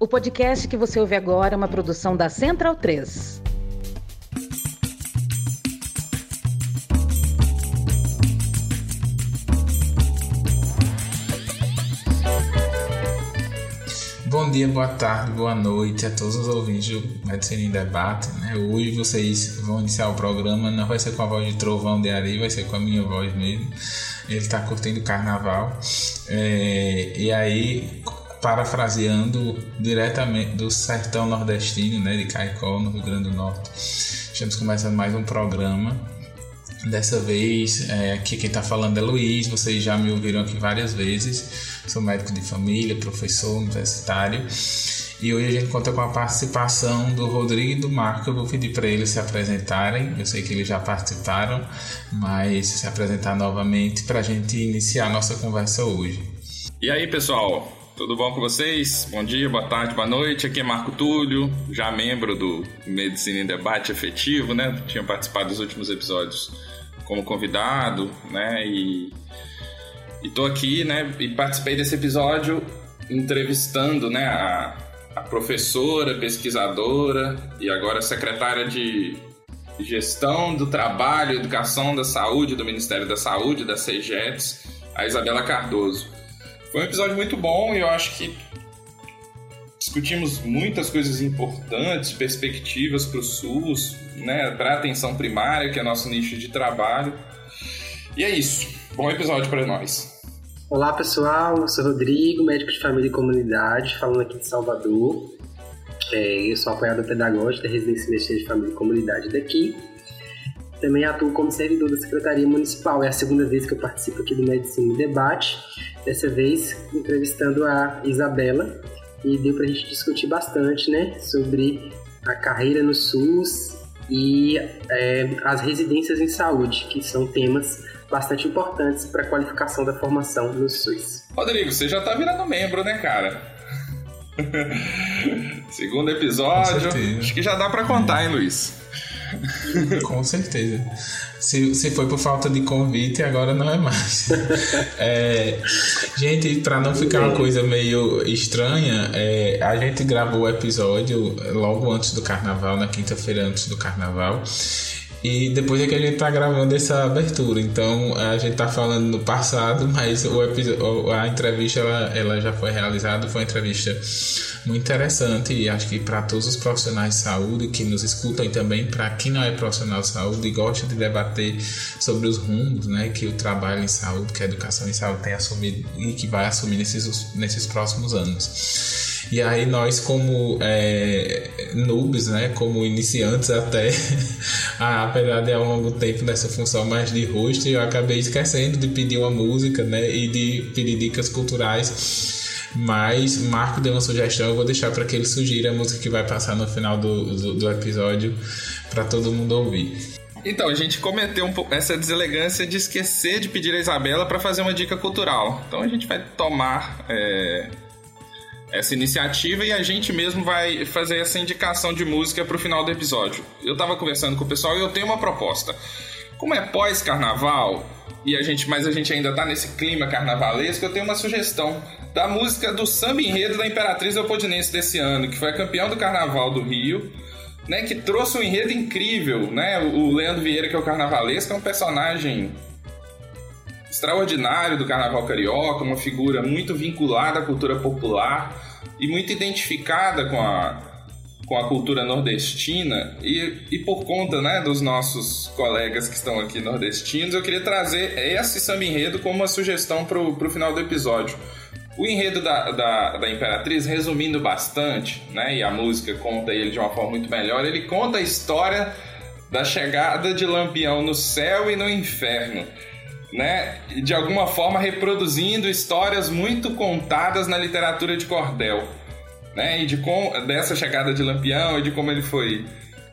O podcast que você ouve agora é uma produção da Central 3. Bom dia, boa tarde, boa noite a todos os ouvintes do Medicina em Debate. Né? Hoje vocês vão iniciar o programa, não vai ser com a voz de Trovão de Ari, vai ser com a minha voz mesmo. Ele está curtindo o carnaval. É, e aí, parafraseando diretamente do sertão nordestino, né, de Caicó, no Rio Grande do Norte. Estamos começando mais um programa. Dessa vez, é, aqui quem está falando é Luiz, vocês já me ouviram aqui várias vezes. Sou médico de família, professor universitário. E hoje a gente conta com a participação do Rodrigo e do Marco. Eu vou pedir para eles se apresentarem. Eu sei que eles já participaram, mas se apresentar novamente para a gente iniciar a nossa conversa hoje. E aí, pessoal? Tudo bom com vocês? Bom dia, boa tarde, boa noite. Aqui é Marco Túlio, já membro do Medicina em Debate Efetivo, né? Tinha participado dos últimos episódios como convidado, né? E estou aqui, né? E participei desse episódio entrevistando, né? A, a professora, pesquisadora e agora secretária de Gestão do Trabalho, Educação da Saúde do Ministério da Saúde, da CEGETS, a Isabela Cardoso. Foi um episódio muito bom e eu acho que discutimos muitas coisas importantes, perspectivas para o SUS, né, para a atenção primária, que é nosso nicho de trabalho. E é isso. Bom episódio para nós. Olá pessoal, eu sou Rodrigo, médico de família e comunidade, falando aqui de Salvador. É, eu sou apoiador pedagógico da Residência Medicina de Família e Comunidade daqui. Também atuo como servidor da Secretaria Municipal. É a segunda vez que eu participo aqui do Medicina em Debate. Dessa vez entrevistando a Isabela. E deu para a gente discutir bastante né, sobre a carreira no SUS e é, as residências em saúde, que são temas bastante importantes para a qualificação da formação no SUS. Rodrigo, você já está virando membro, né, cara? Segundo episódio, acho que já dá para contar, hein, Luiz? Com certeza. Se, se foi por falta de convite, agora não é mais. É, gente, para não ficar uma coisa meio estranha, é, a gente gravou o episódio logo antes do carnaval, na quinta-feira antes do carnaval. E depois é que a gente tá gravando essa abertura. Então a gente tá falando no passado, mas o episódio, a entrevista ela, ela já foi realizada. Foi uma entrevista muito interessante e acho que para todos os profissionais de saúde que nos escutam e também para quem não é profissional de saúde e gosta de debater sobre os rumos né, que o trabalho em saúde, que a educação em saúde tem assumido e que vai assumir nesses, nesses próximos anos. E aí nós como é, noobs, né, como iniciantes até, apesar de um longo tempo nessa função mais de host, eu acabei esquecendo de pedir uma música, né, e de pedir dicas culturais. Mas Marco deu uma sugestão, eu vou deixar para que ele sugira a música que vai passar no final do, do, do episódio para todo mundo ouvir. Então, a gente cometeu um essa deselegância de esquecer de pedir a Isabela para fazer uma dica cultural. Então a gente vai tomar é, essa iniciativa e a gente mesmo vai fazer essa indicação de música para o final do episódio. Eu estava conversando com o pessoal e eu tenho uma proposta. Como é pós-carnaval e a gente, mas a gente ainda está nesse clima carnavalesco, eu tenho uma sugestão da música do samba enredo da Imperatriz Leopoldinense desse ano, que foi a campeã do Carnaval do Rio, né, que trouxe um enredo incrível, né? O Leandro Vieira, que é o carnavalesco, é um personagem extraordinário do carnaval carioca, uma figura muito vinculada à cultura popular e muito identificada com a, com a cultura nordestina e, e por conta né, dos nossos colegas que estão aqui nordestinos, eu queria trazer esse samba enredo como uma sugestão para o final do episódio. O enredo da, da, da, Imperatriz, resumindo bastante, né, e a música conta ele de uma forma muito melhor, ele conta a história da chegada de Lampião no céu e no inferno né, de alguma forma reproduzindo histórias muito contadas na literatura de cordel, né, e de com, dessa chegada de Lampião e de como ele foi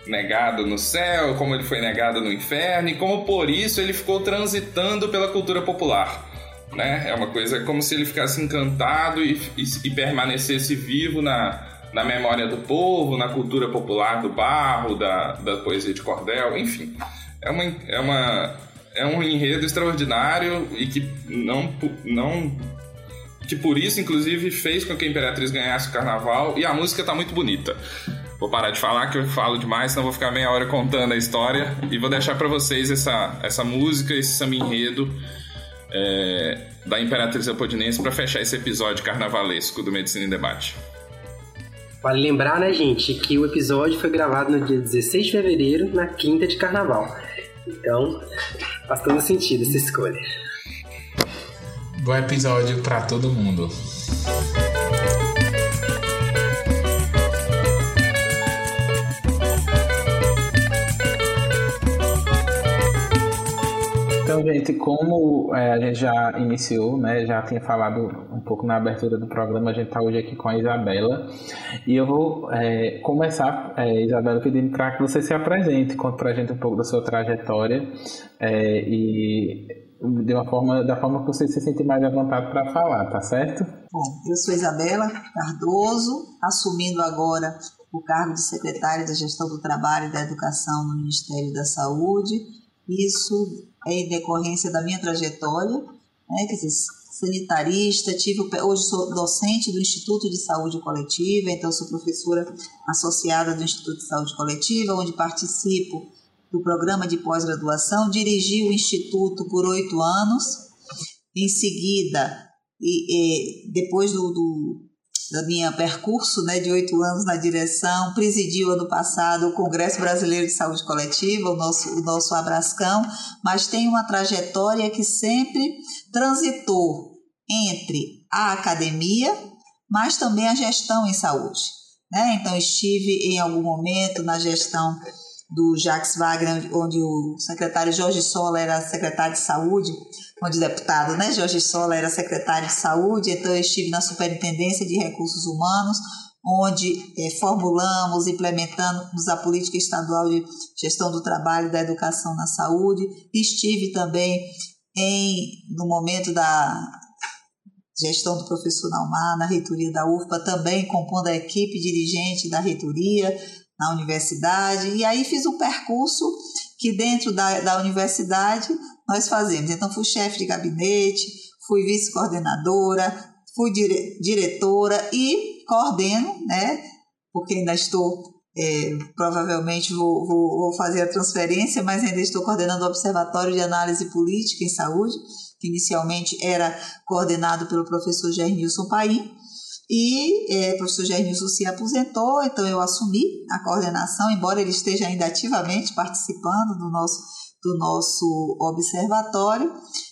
negado no céu, como ele foi negado no inferno e como por isso ele ficou transitando pela cultura popular. Né? É uma coisa como se ele ficasse encantado e, e, e permanecesse vivo na, na memória do povo, na cultura popular do barro, da, da poesia de cordel, enfim. É uma, é uma é um enredo extraordinário e que não, não que por isso, inclusive, fez com que a Imperatriz ganhasse o carnaval. E a música tá muito bonita. Vou parar de falar que eu falo demais, senão vou ficar meia hora contando a história. E vou deixar para vocês essa, essa música, esse samba enredo é, da Imperatriz Leopoldinense para fechar esse episódio carnavalesco do Medicina em Debate. Vale lembrar, né, gente, que o episódio foi gravado no dia 16 de fevereiro, na quinta de carnaval. Então, faz todo sentido essa escolha. Bom episódio para todo mundo. Então, gente, como é, a gente já iniciou, né, já tinha falado um pouco na abertura do programa, a gente está hoje aqui com a Isabela. E eu vou é, começar, é, Isabela, pedindo para que você se apresente, conte para a gente um pouco da sua trajetória é, e de uma forma, da forma que você se sente mais à vontade para falar, tá certo? Bom, eu sou Isabela Cardoso, assumindo agora o cargo de secretária da Gestão do Trabalho e da Educação no Ministério da Saúde. Isso em decorrência da minha trajetória, né, quer dizer, sanitarista, tive, hoje sou docente do Instituto de Saúde Coletiva, então sou professora associada do Instituto de Saúde Coletiva, onde participo do programa de pós-graduação, dirigi o Instituto por oito anos, em seguida, e, e depois do, do da minha percurso né, de oito anos na direção, presidiu ano passado o Congresso Brasileiro de Saúde Coletiva, o nosso, o nosso Abrascão, mas tem uma trajetória que sempre transitou entre a academia, mas também a gestão em saúde. Né? Então, estive em algum momento na gestão do Jacques Wagner, onde o secretário Jorge Sola era secretário de saúde, onde deputado né, Jorge Sola era secretário de saúde, então eu estive na Superintendência de Recursos Humanos, onde é, formulamos, implementamos a política estadual de gestão do trabalho da educação na saúde. Estive também em, no momento da gestão do professor Naumar, na reitoria da UFPA, também compondo a equipe dirigente da reitoria, na universidade, e aí fiz um percurso que dentro da, da universidade nós fazemos. Então, fui chefe de gabinete, fui vice-coordenadora, fui dire, diretora e coordeno, né? Porque ainda estou, é, provavelmente vou, vou, vou, fazer a transferência, mas ainda estou coordenando o Observatório de Análise Política em Saúde, que inicialmente era coordenado pelo professor Gernilson Paim. E é, o professor Gernilson se aposentou, então eu assumi a coordenação, embora ele esteja ainda ativamente participando do nosso, do nosso observatório.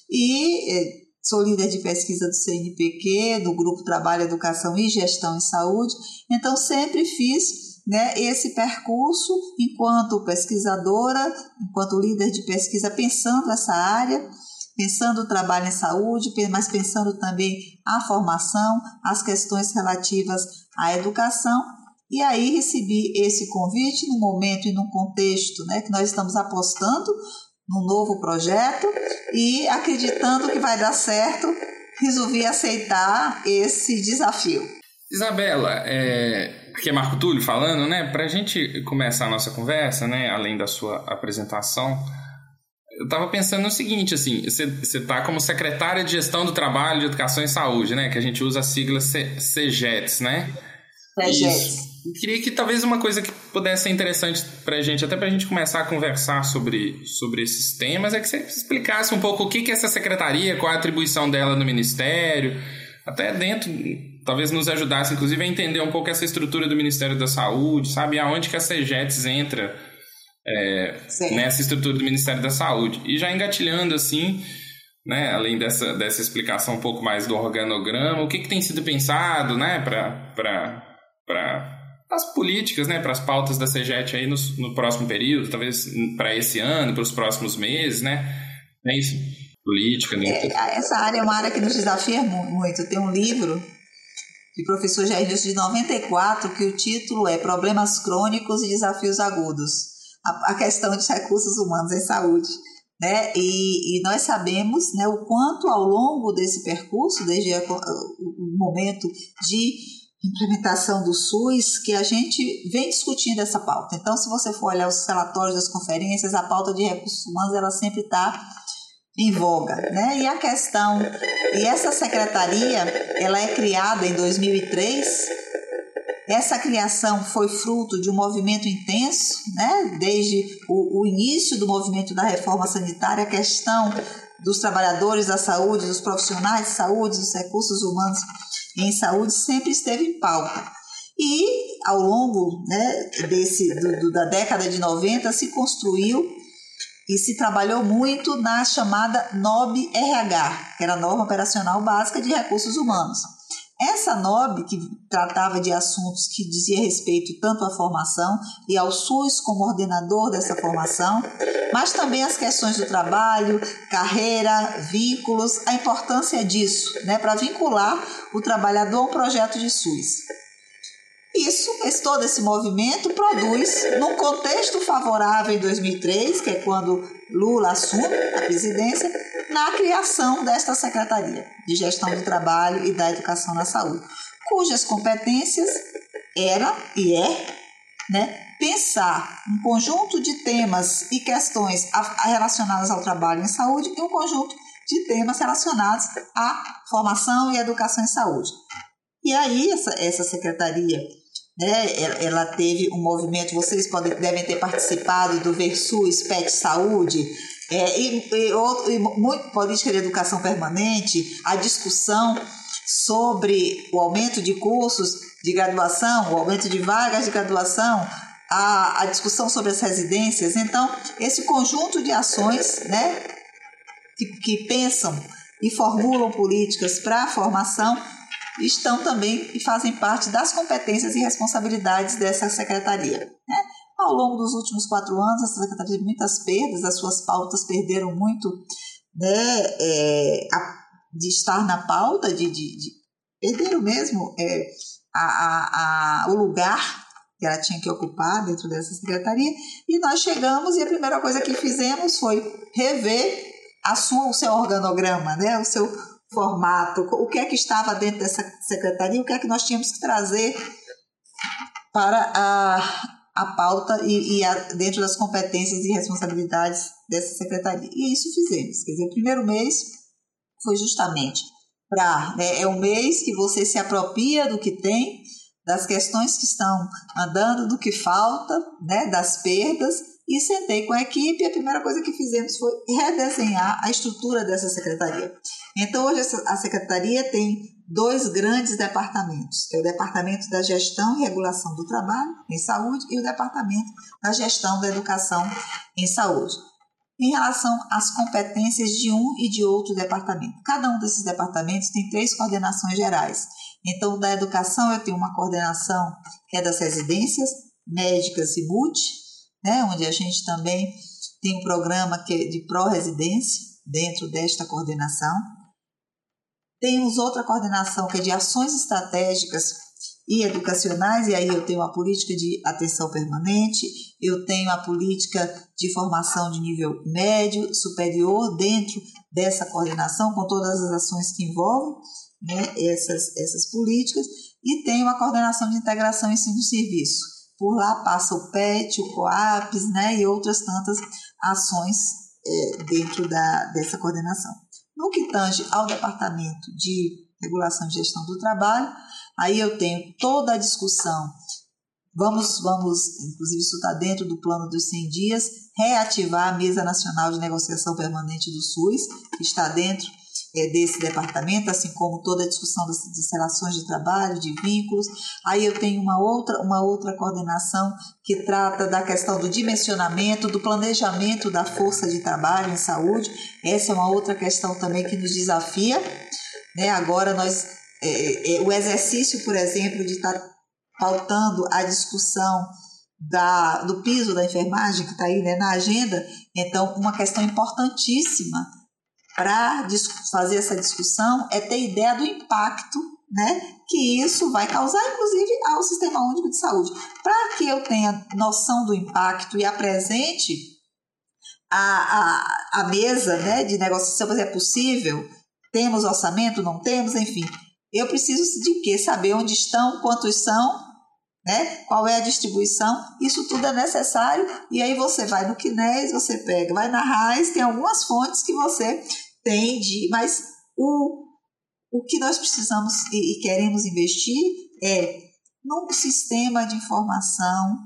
E é, sou líder de pesquisa do CNPq, do Grupo Trabalho, Educação e Gestão em Saúde, então sempre fiz né, esse percurso enquanto pesquisadora, enquanto líder de pesquisa, pensando essa área pensando o trabalho em saúde, mas pensando também a formação, as questões relativas à educação. E aí recebi esse convite no momento e no contexto né, que nós estamos apostando num novo projeto e acreditando que vai dar certo, resolvi aceitar esse desafio. Isabela, é, aqui é Marco Túlio falando, né? Para a gente começar a nossa conversa, né, além da sua apresentação, eu estava pensando no seguinte, assim, você está como secretária de Gestão do Trabalho, de Educação e Saúde, né? Que a gente usa a sigla CGETS, né? CGETS. Eu queria que talvez uma coisa que pudesse ser interessante para a gente, até para a gente começar a conversar sobre, sobre esses temas, é que você explicasse um pouco o que, que é essa secretaria, qual a atribuição dela no Ministério, até dentro, talvez nos ajudasse, inclusive, a entender um pouco essa estrutura do Ministério da Saúde, sabe? Aonde que a CGETS entra é, nessa estrutura do Ministério da Saúde. E já engatilhando assim, né, além dessa, dessa explicação um pouco mais do organograma, o que, que tem sido pensado né, para as políticas, né, para as pautas da CEGET aí no, no próximo período, talvez para esse ano, para os próximos meses, né? É isso. Política, né? É, essa área é uma área que nos desafia muito. Tem um livro de professor Jair de 94 que o título é Problemas Crônicos e Desafios Agudos a, a questão dos recursos humanos em saúde. Né? E, e, nós sabemos né, o quanto ao longo desse percurso, desde o momento de implementação do SUS, que a gente vem discutindo essa pauta. Então, se você for olhar os relatórios das conferências, a pauta de recursos humanos ela sempre está em voga, né? E a questão e essa secretaria, ela é criada em 2003. Essa criação foi fruto de um movimento intenso, né? Desde o, o início do movimento da reforma sanitária, a questão dos trabalhadores da saúde, dos profissionais de saúde, dos recursos humanos em saúde sempre esteve em pauta. E ao longo né, desse, do, do, da década de 90 se construiu e se trabalhou muito na chamada NOB-RH, que era a Norma Operacional Básica de Recursos Humanos. Essa NOB, que tratava de assuntos que dizia respeito tanto à formação e ao SUS como ordenador dessa formação, mas também as questões do trabalho, carreira, vínculos, a importância disso, né, para vincular o trabalhador a um projeto de SUS. Isso, esse, todo esse movimento produz, num contexto favorável em 2003, que é quando Lula assume a presidência, na criação desta Secretaria de Gestão do Trabalho e da Educação na Saúde, cujas competências era e é né, pensar um conjunto de temas e questões relacionadas ao trabalho em saúde e um conjunto de temas relacionados à formação e educação em saúde. E aí, essa, essa secretaria né? Ela teve um movimento, vocês podem, devem ter participado do Versus Pet Saúde, é, e, e, outro, e muito política de educação permanente, a discussão sobre o aumento de cursos de graduação, o aumento de vagas de graduação, a, a discussão sobre as residências. Então, esse conjunto de ações né, que, que pensam e formulam políticas para a formação estão também e fazem parte das competências e responsabilidades dessa secretaria. Né? Ao longo dos últimos quatro anos, essa secretaria teve muitas perdas, as suas pautas perderam muito né, é, a, de estar na pauta, de, de, de perderam mesmo é, a, a, a, o lugar que ela tinha que ocupar dentro dessa secretaria, e nós chegamos e a primeira coisa que fizemos foi rever a sua, o seu organograma, né, o seu formato, o que é que estava dentro dessa secretaria, o que é que nós tínhamos que trazer para a, a pauta e, e a, dentro das competências e responsabilidades dessa secretaria. E isso fizemos. Quer dizer, o primeiro mês foi justamente para. Né, é um mês que você se apropria do que tem, das questões que estão andando, do que falta, né, das perdas e sentei com a equipe e a primeira coisa que fizemos foi redesenhar a estrutura dessa secretaria. Então, hoje a secretaria tem dois grandes departamentos: é o Departamento da Gestão e Regulação do Trabalho em Saúde e o Departamento da Gestão da Educação em Saúde. Em relação às competências de um e de outro departamento. Cada um desses departamentos tem três coordenações gerais. Então, da educação, eu tenho uma coordenação que é das residências médicas e multi, né, onde a gente também tem um programa que é de pró-residência dentro desta coordenação. Temos outra coordenação que é de ações estratégicas e educacionais, e aí eu tenho a política de atenção permanente, eu tenho a política de formação de nível médio, superior, dentro dessa coordenação, com todas as ações que envolvem né, essas, essas políticas, e tenho a coordenação de integração ensino-serviço. Por lá passa o PET, o COAPS né, e outras tantas ações é, dentro da, dessa coordenação. No que tange ao Departamento de Regulação e Gestão do Trabalho, aí eu tenho toda a discussão. Vamos, vamos, inclusive isso está dentro do plano dos 100 dias, reativar a Mesa Nacional de Negociação Permanente do SUS, que está dentro desse departamento, assim como toda a discussão das, das relações de trabalho, de vínculos. Aí eu tenho uma outra, uma outra coordenação que trata da questão do dimensionamento, do planejamento da força de trabalho em saúde. Essa é uma outra questão também que nos desafia. Né? Agora nós é, é, o exercício, por exemplo, de estar pautando a discussão da, do piso da enfermagem, que está aí né, na agenda, então, uma questão importantíssima para fazer essa discussão é ter ideia do impacto né, que isso vai causar, inclusive, ao Sistema Único de Saúde. Para que eu tenha noção do impacto e apresente a, a, a mesa né, de negociação, se é possível, temos orçamento, não temos, enfim. Eu preciso de quê? Saber onde estão, quantos são né? Qual é a distribuição? Isso tudo é necessário e aí você vai no Kinés, você pega, vai na RAIS, tem algumas fontes que você tem de, mas o, o que nós precisamos e, e queremos investir é num sistema de informação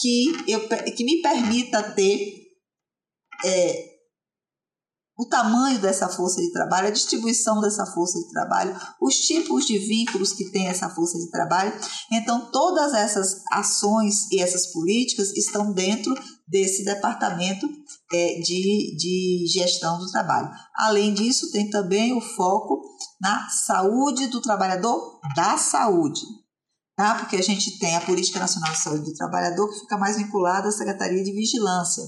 que, eu, que me permita ter é, o tamanho dessa força de trabalho, a distribuição dessa força de trabalho, os tipos de vínculos que tem essa força de trabalho. Então, todas essas ações e essas políticas estão dentro desse departamento de, de gestão do trabalho. Além disso, tem também o foco na saúde do trabalhador da saúde. Tá? Porque a gente tem a Política Nacional de Saúde do Trabalhador, que fica mais vinculada à Secretaria de Vigilância.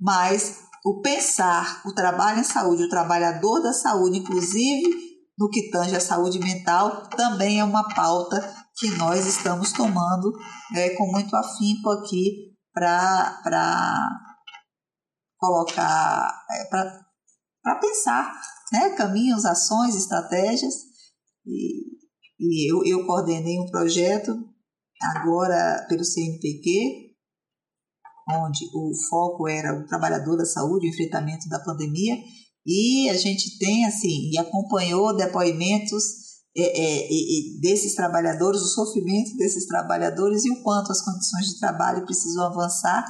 Mas o pensar o trabalho em saúde, o trabalhador da saúde, inclusive no que tange a saúde mental, também é uma pauta que nós estamos tomando é, com muito afinco aqui para colocar, é, para pensar né, caminhos, ações, estratégias. E, e eu, eu coordenei um projeto agora pelo CNPq, onde o foco era o trabalhador da saúde, o enfrentamento da pandemia, e a gente tem, assim, e acompanhou depoimentos é, é, é, desses trabalhadores, o sofrimento desses trabalhadores e o quanto as condições de trabalho precisam avançar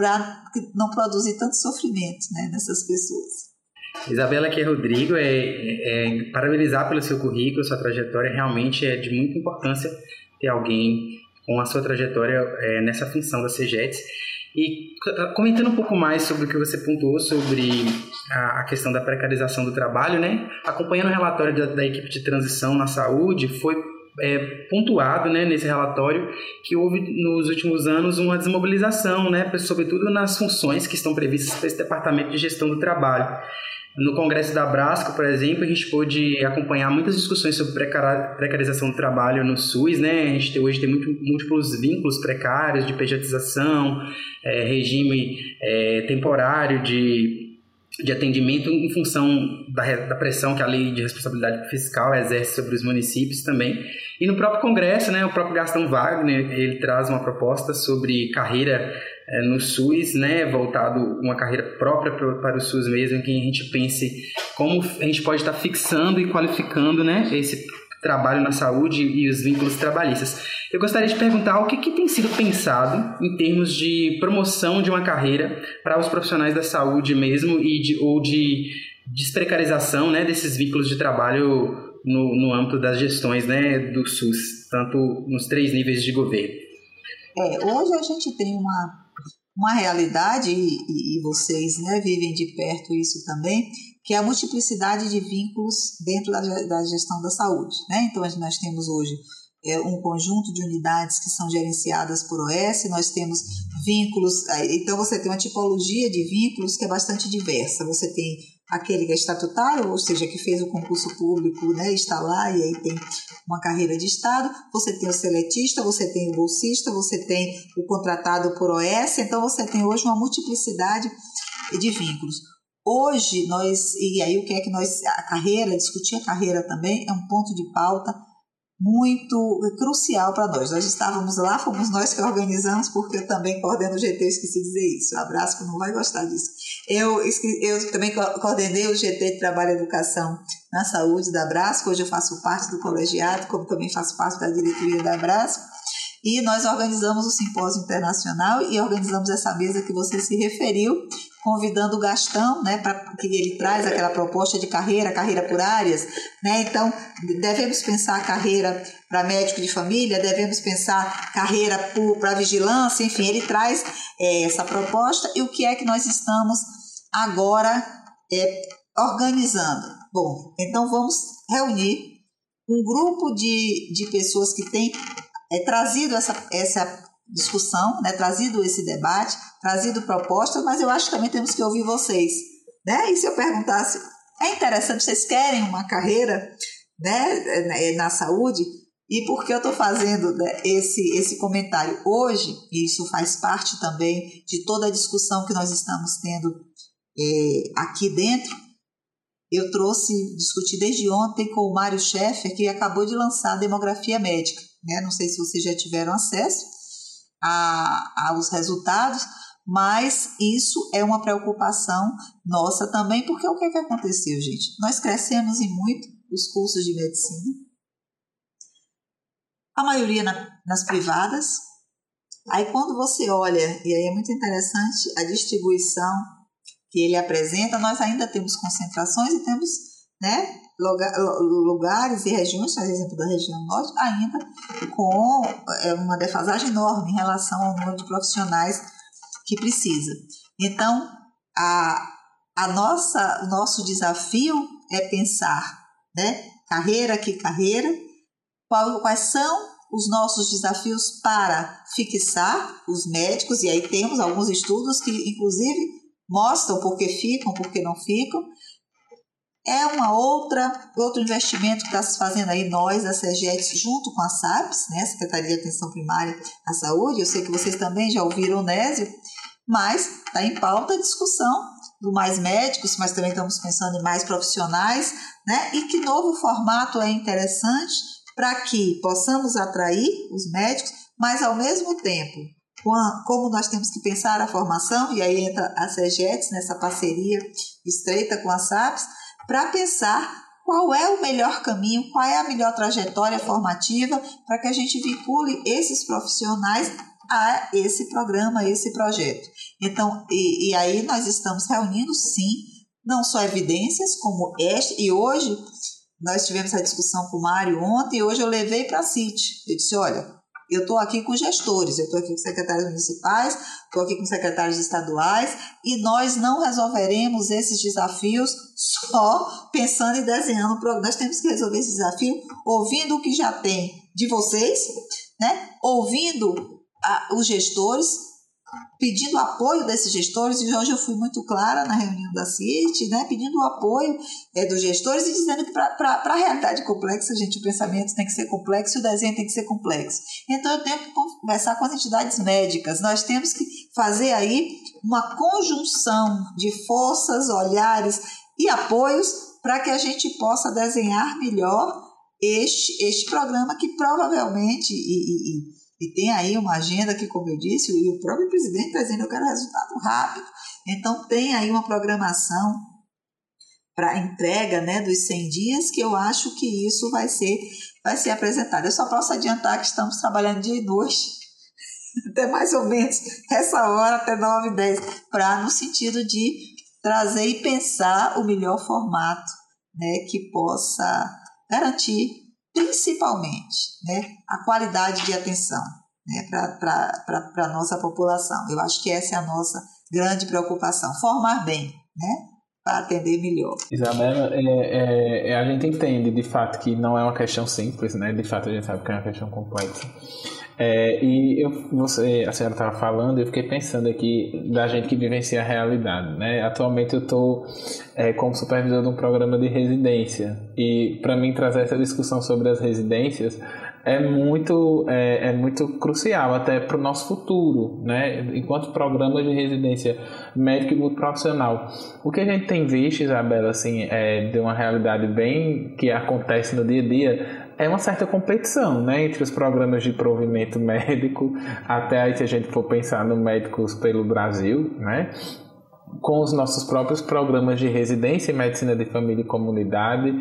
para não produzir tanto sofrimento né, nessas pessoas. Isabela, aqui é Rodrigo, é, é, parabenizar pelo seu currículo, sua trajetória, realmente é de muita importância ter alguém com a sua trajetória é, nessa função da CEGETS. E comentando um pouco mais sobre o que você pontuou sobre a, questão da precarização do trabalho, né? Acompanhando o relatório da, da equipe de transição na saúde, foi é, pontuado né, nesse relatório que houve nos últimos anos uma desmobilização, né, sobretudo nas funções que estão previstas para esse departamento de gestão do trabalho. No Congresso da Brasco, por exemplo, a gente pôde acompanhar muitas discussões sobre precarização do trabalho no SUS, né? A gente hoje tem muito, múltiplos vínculos precários de pejatização, é, regime é, temporário de, de atendimento em função da, da pressão que a lei de responsabilidade fiscal exerce sobre os municípios também. E no próprio Congresso, né, o próprio Gastão Wagner, ele traz uma proposta sobre carreira é, no SUS, né, voltado uma carreira própria para o SUS mesmo, em que a gente pense como a gente pode estar fixando e qualificando, né, esse trabalho na saúde e os vínculos trabalhistas. Eu gostaria de perguntar o que, que tem sido pensado em termos de promoção de uma carreira para os profissionais da saúde mesmo e de, ou de desprecarização né, desses vínculos de trabalho no, no âmbito das gestões né, do SUS, tanto nos três níveis de governo. É, hoje a gente tem uma uma realidade, e, e vocês né, vivem de perto isso também, que é a multiplicidade de vínculos dentro da, da gestão da saúde. Né? Então, nós temos hoje é, um conjunto de unidades que são gerenciadas por OS, nós temos vínculos, então você tem uma tipologia de vínculos que é bastante diversa. Você tem aquele que é estatutário, ou seja, que fez o concurso público, né, está lá e aí tem uma carreira de Estado, você tem o seletista, você tem o bolsista, você tem o contratado por OS, então você tem hoje uma multiplicidade de vínculos. Hoje nós, e aí o que é que nós, a carreira, discutir a carreira também é um ponto de pauta muito crucial para nós. Nós estávamos lá, fomos nós que organizamos, porque eu também coordeno o GT, eu esqueci de dizer isso. Abraço que não vai gostar disso. Eu, eu também coordenei o GT de Trabalho e Educação na Saúde da Brasco, hoje eu faço parte do colegiado, como também faço parte da diretoria da Brasco. E nós organizamos o simpósio internacional e organizamos essa mesa que você se referiu, convidando o Gastão, né, para que ele traz aquela proposta de carreira, carreira por áreas, né? Então, devemos pensar carreira para médico de família, devemos pensar carreira para vigilância, enfim, ele traz é, essa proposta e o que é que nós estamos agora é, organizando. Bom, então vamos reunir um grupo de, de pessoas que têm é, trazido essa, essa discussão, né, trazido esse debate, trazido propostas, mas eu acho que também temos que ouvir vocês. Né? E se eu perguntasse, é interessante, vocês querem uma carreira né, na saúde? E por que eu estou fazendo né, esse, esse comentário hoje? E isso faz parte também de toda a discussão que nós estamos tendo é, aqui dentro. Eu trouxe, discuti desde ontem com o Mário Scheffer, que acabou de lançar a Demografia Médica né? Não sei se vocês já tiveram acesso a, aos resultados, mas isso é uma preocupação nossa também, porque o que, é que aconteceu, gente? Nós crescemos em muito os cursos de medicina, a maioria na, nas privadas. Aí quando você olha, e aí é muito interessante a distribuição que ele apresenta, nós ainda temos concentrações e temos né, lugares e regiões, por exemplo, da região norte, ainda com é, uma defasagem enorme em relação ao número de profissionais que precisa. Então, a, a nossa, o nosso desafio é pensar, né, carreira que carreira, qual, quais são os nossos desafios para fixar os médicos, e aí temos alguns estudos que, inclusive, mostram por que ficam, por que não ficam, é uma outra outro investimento que está se fazendo aí nós, a SEGEX, junto com a SAPS, né, Secretaria de Atenção Primária à Saúde. Eu sei que vocês também já ouviram o Nésio, mas está em pauta a discussão do mais médicos, mas também estamos pensando em mais profissionais, né? E que novo formato é interessante para que possamos atrair os médicos, mas ao mesmo tempo, como nós temos que pensar a formação, e aí entra a SEGETS nessa parceria estreita com a SAPS, para pensar qual é o melhor caminho, qual é a melhor trajetória formativa para que a gente vincule esses profissionais a esse programa, a esse projeto. Então, e, e aí nós estamos reunindo, sim, não só evidências como esta, e hoje nós tivemos a discussão com o Mário ontem, e hoje eu levei para a CIT. Eu disse, olha, eu estou aqui com gestores, eu estou aqui com secretários municipais, estou aqui com secretários estaduais e nós não resolveremos esses desafios só pensando e desenhando o programa. Nós temos que resolver esse desafio ouvindo o que já tem de vocês, né? ouvindo a, os gestores, pedindo apoio desses gestores, e hoje eu fui muito clara na reunião da CIT, né, pedindo o apoio é, dos gestores e dizendo que para a realidade complexa, gente, o pensamento tem que ser complexo e o desenho tem que ser complexo. Então eu tenho que conversar com as entidades médicas, nós temos que fazer aí uma conjunção de forças, olhares e apoios para que a gente possa desenhar melhor este, este programa que provavelmente, e, e, e tem aí uma agenda que, como eu disse, e o próprio presidente está dizendo, eu quero resultado rápido. Então, tem aí uma programação para entrega né, dos 100 dias, que eu acho que isso vai ser, vai ser apresentado. Eu só posso adiantar que estamos trabalhando dia e noite, até mais ou menos essa hora, até 9 e 10, para no sentido de trazer e pensar o melhor formato né, que possa garantir principalmente né, a qualidade de atenção né, para a nossa população. Eu acho que essa é a nossa grande preocupação, formar bem, né, para atender melhor. Isabela, é, é, é, a gente entende de fato que não é uma questão simples, né? de fato a gente sabe que é uma questão complexa. É, e eu, você, a senhora estava falando, eu fiquei pensando aqui da gente que vivencia a realidade. Né? Atualmente eu estou é, como supervisor de um programa de residência e para mim trazer essa discussão sobre as residências é muito, é, é muito crucial até para o nosso futuro, né? enquanto programas de residência médica e multiprofissional. O que a gente tem visto, Isabela, assim, é de uma realidade bem que acontece no dia a dia, é uma certa competição né, entre os programas de provimento médico, até aí se a gente for pensar no Médicos pelo Brasil, né, com os nossos próprios programas de residência em medicina de família e comunidade,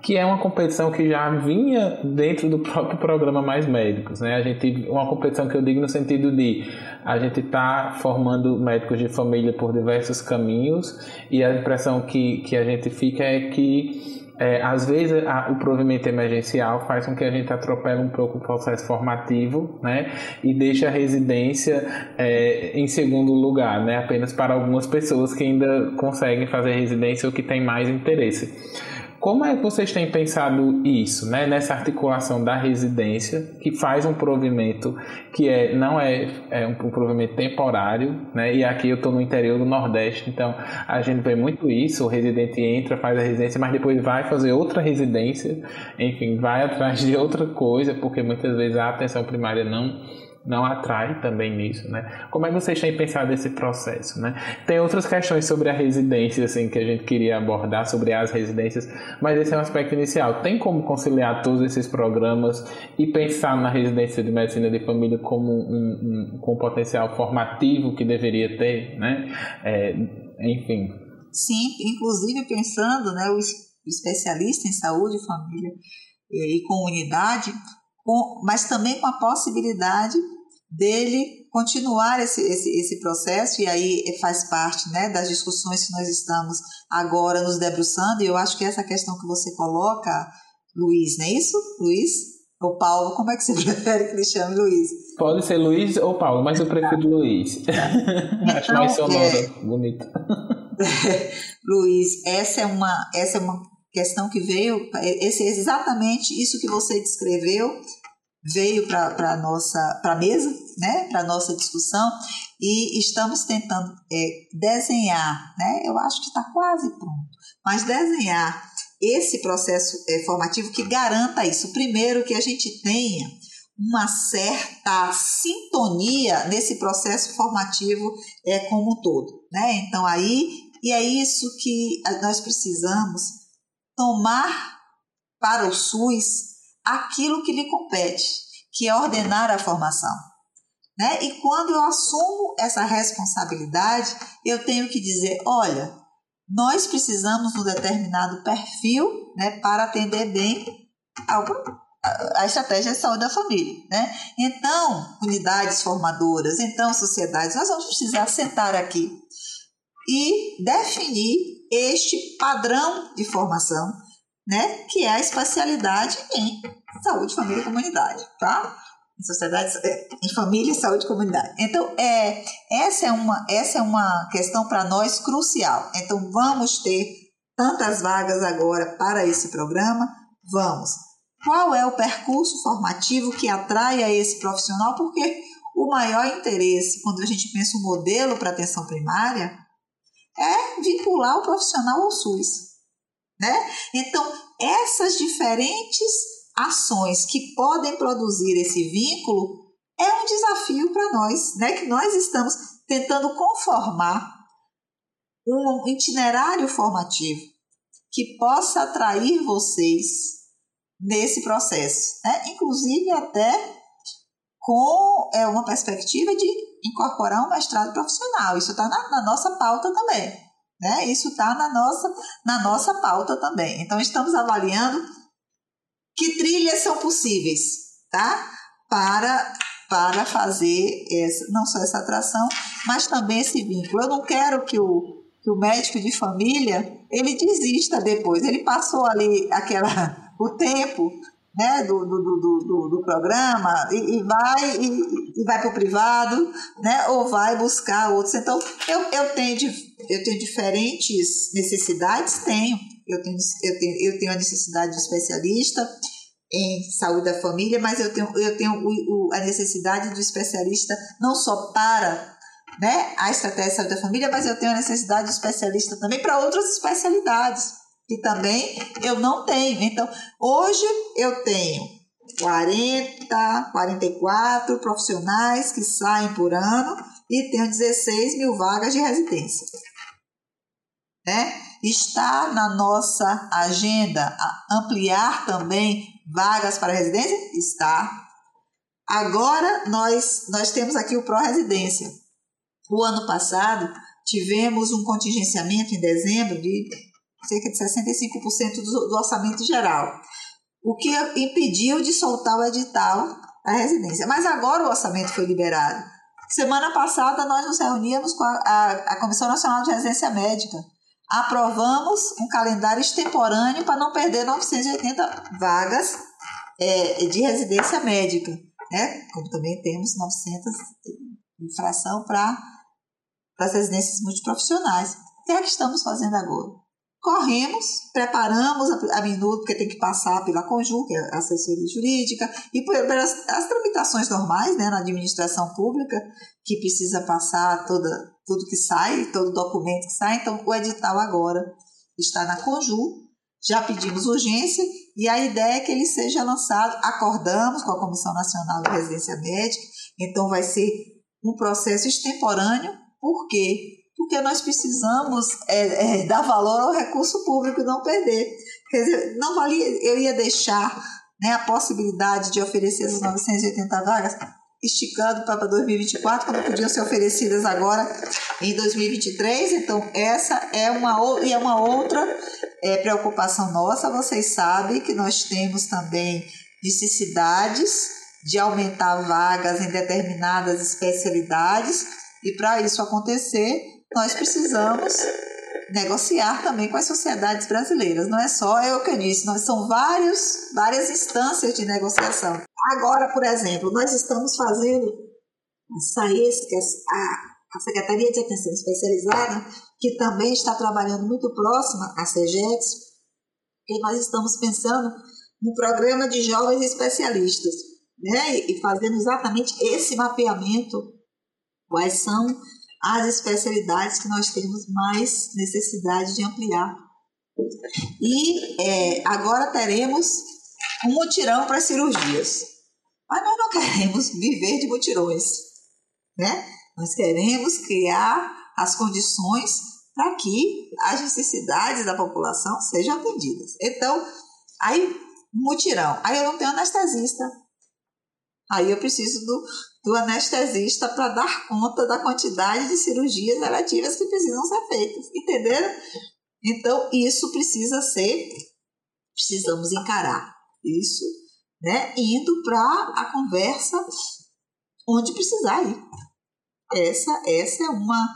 que é uma competição que já vinha dentro do próprio programa Mais Médicos. Né? A gente, uma competição que eu digo no sentido de a gente está formando médicos de família por diversos caminhos e a impressão que, que a gente fica é que é, às vezes a, o provimento emergencial faz com que a gente atropele um pouco o processo formativo, né, e deixe a residência é, em segundo lugar, né, apenas para algumas pessoas que ainda conseguem fazer residência ou que têm mais interesse. Como é que vocês têm pensado isso, né? nessa articulação da residência, que faz um provimento que é, não é, é um, um provimento temporário, né? e aqui eu estou no interior do Nordeste, então a gente vê muito isso, o residente entra, faz a residência, mas depois vai fazer outra residência, enfim, vai atrás de outra coisa, porque muitas vezes a atenção primária não não atrai também nisso, né? Como é que vocês têm pensado esse processo, né? Tem outras questões sobre a residência, assim, que a gente queria abordar sobre as residências, mas esse é um aspecto inicial. Tem como conciliar todos esses programas e pensar na residência de medicina de família como um, um, com um potencial formativo que deveria ter, né? É, enfim. Sim, inclusive pensando, né, o especialista em saúde, família e comunidade, com, mas também com a possibilidade dele continuar esse, esse, esse processo, e aí faz parte né, das discussões que nós estamos agora nos debruçando, e eu acho que essa questão que você coloca, Luiz, não é isso? Luiz? Ou Paulo, como é que você prefere que ele chame Luiz? Pode ser Luiz ou Paulo, mas eu prefiro Luiz. Então, acho mais sonoro, é... bonito. Luiz, essa é uma, essa é uma questão que veio, esse, exatamente isso que você descreveu, veio para a nossa mesa, né, para a nossa discussão, e estamos tentando é, desenhar, né, eu acho que está quase pronto, mas desenhar esse processo é, formativo que garanta isso. Primeiro, que a gente tenha uma certa sintonia nesse processo formativo é, como um todo. Né? Então, aí, e é isso que nós precisamos tomar para o SUS aquilo que lhe compete, que é ordenar a formação. Né? E quando eu assumo essa responsabilidade, eu tenho que dizer: olha, nós precisamos de um determinado perfil né, para atender bem a, a estratégia de saúde da família. Né? Então, unidades formadoras, então, sociedades, nós vamos precisar sentar aqui e definir este padrão de formação né, que é a espacialidade em saúde, família e comunidade, tá? Em sociedades, é, em família, saúde e comunidade. Então, é, essa, é uma, essa é uma questão para nós crucial. Então, vamos ter tantas vagas agora para esse programa? Vamos. Qual é o percurso formativo que atrai a esse profissional? Porque o maior interesse, quando a gente pensa o modelo para atenção primária, é vincular o profissional ao SUS. Né? Então, essas diferentes ações que podem produzir esse vínculo é um desafio para nós, né? que nós estamos tentando conformar um itinerário formativo que possa atrair vocês nesse processo, né? inclusive até com é, uma perspectiva de incorporar um mestrado profissional. Isso está na, na nossa pauta também. Né? Isso está na nossa, na nossa pauta também. Então, estamos avaliando que trilhas são possíveis tá? para, para fazer essa, não só essa atração, mas também esse vínculo. Eu não quero que o, que o médico de família ele desista depois. Ele passou ali aquela, o tempo né, do, do, do, do, programa e, vai e, vai para o privado, né, ou vai buscar outros. Então, eu, eu, tenho, eu tenho diferentes necessidades, tenho. Eu tenho, eu, tenho, eu tenho a necessidade de especialista em saúde da família, mas eu tenho, eu tenho a necessidade do especialista não só para né, a estratégia de saúde da família, mas eu tenho a necessidade de especialista também para outras especialidades que também eu não tenho. Então, hoje eu tenho 40, 44 profissionais que saem por ano e tenho 16 mil vagas de residência. Né? Está na nossa agenda ampliar também vagas para residência? Está. Agora nós, nós temos aqui o Pró-Residência. O ano passado tivemos um contingenciamento em dezembro de cerca de 65% do, do orçamento geral, o que impediu de soltar o edital da residência. Mas agora o orçamento foi liberado. Semana passada nós nos reuníamos com a, a, a Comissão Nacional de Residência Médica. Aprovamos um calendário extemporâneo para não perder 980 vagas é, de residência médica, né? como também temos 900 de fração para as residências multiprofissionais. O que é que estamos fazendo agora? Corremos, preparamos a, minuto, porque tem que passar pela Conjur, que é a assessoria jurídica, e pelas as tramitações normais né, na administração pública, que precisa passar toda, tudo que sai, todo documento que sai. Então, o edital agora está na Conjur, já pedimos urgência e a ideia é que ele seja lançado. Acordamos com a Comissão Nacional de Residência Médica Então vai ser um processo extemporâneo, por quê? Porque nós precisamos é, é, dar valor ao recurso público e não perder. Quer dizer, não valia, eu ia deixar né, a possibilidade de oferecer essas 980 vagas esticando para 2024, quando podiam ser oferecidas agora em 2023. Então, essa é uma, e é uma outra é, preocupação nossa. Vocês sabem que nós temos também necessidades de aumentar vagas em determinadas especialidades, e para isso acontecer, nós precisamos negociar também com as sociedades brasileiras. Não é só o que eu disse, nós são vários, várias instâncias de negociação. Agora, por exemplo, nós estamos fazendo a SAES, que é a, a Secretaria de Atenção Especializada, que também está trabalhando muito próxima à CEGEX, que nós estamos pensando no programa de jovens especialistas, né? E fazendo exatamente esse mapeamento, quais são as especialidades que nós temos mais necessidade de ampliar. E é, agora teremos um mutirão para cirurgias. Mas nós não queremos viver de mutirões, né? Nós queremos criar as condições para que as necessidades da população sejam atendidas. Então, aí, mutirão. Aí eu não tenho anestesista. Aí eu preciso do, do anestesista para dar conta da quantidade de cirurgias relativas que precisam ser feitas, entenderam? Então, isso precisa ser, precisamos encarar isso, né, indo para a conversa onde precisar ir. Essa, essa é uma,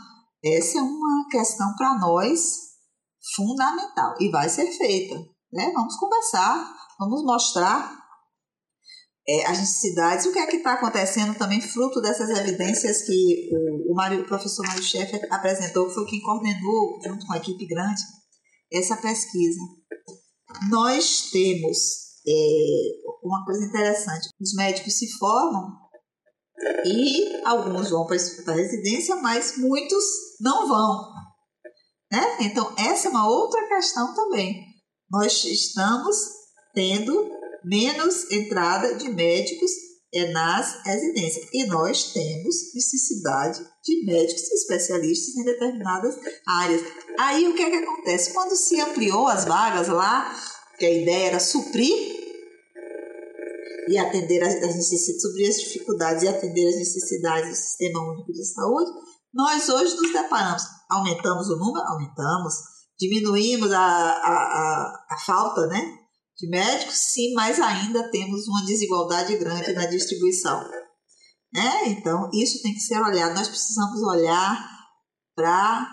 essa é uma questão para nós fundamental e vai ser feita, né? Vamos conversar, vamos mostrar é, as necessidades, o que é que está acontecendo também, fruto dessas evidências que o, o, o professor Mário Schaeffer apresentou, foi quem coordenou, junto com a equipe grande, essa pesquisa. Nós temos é, uma coisa interessante: os médicos se formam e alguns vão para a residência, mas muitos não vão. Né? Então, essa é uma outra questão também. Nós estamos tendo menos entrada de médicos é nas residências. E nós temos necessidade de médicos especialistas em determinadas áreas. Aí o que é que acontece? Quando se ampliou as vagas lá, que a ideia era suprir e atender as necessidades, suprir as dificuldades e atender as necessidades do Sistema Único de Saúde, nós hoje nos deparamos. Aumentamos o número? Aumentamos. Diminuímos a, a, a, a falta, né? De médicos, sim, mas ainda temos uma desigualdade grande na distribuição. Né? Então, isso tem que ser olhado. Nós precisamos olhar para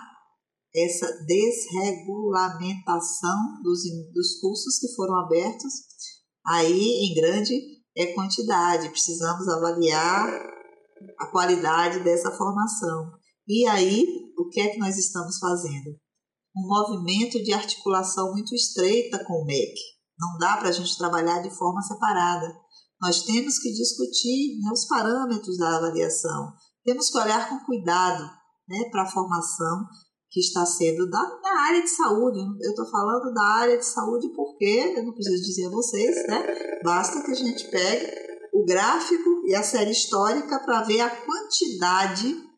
essa desregulamentação dos, dos cursos que foram abertos aí em grande é quantidade. Precisamos avaliar a qualidade dessa formação. E aí, o que é que nós estamos fazendo? Um movimento de articulação muito estreita com o MEC não dá para a gente trabalhar de forma separada. Nós temos que discutir né, os parâmetros da avaliação. Temos que olhar com cuidado né, para a formação que está sendo dada na área de saúde. Eu estou falando da área de saúde porque, eu não preciso dizer a vocês, né? basta que a gente pegue o gráfico e a série histórica para ver a quantidade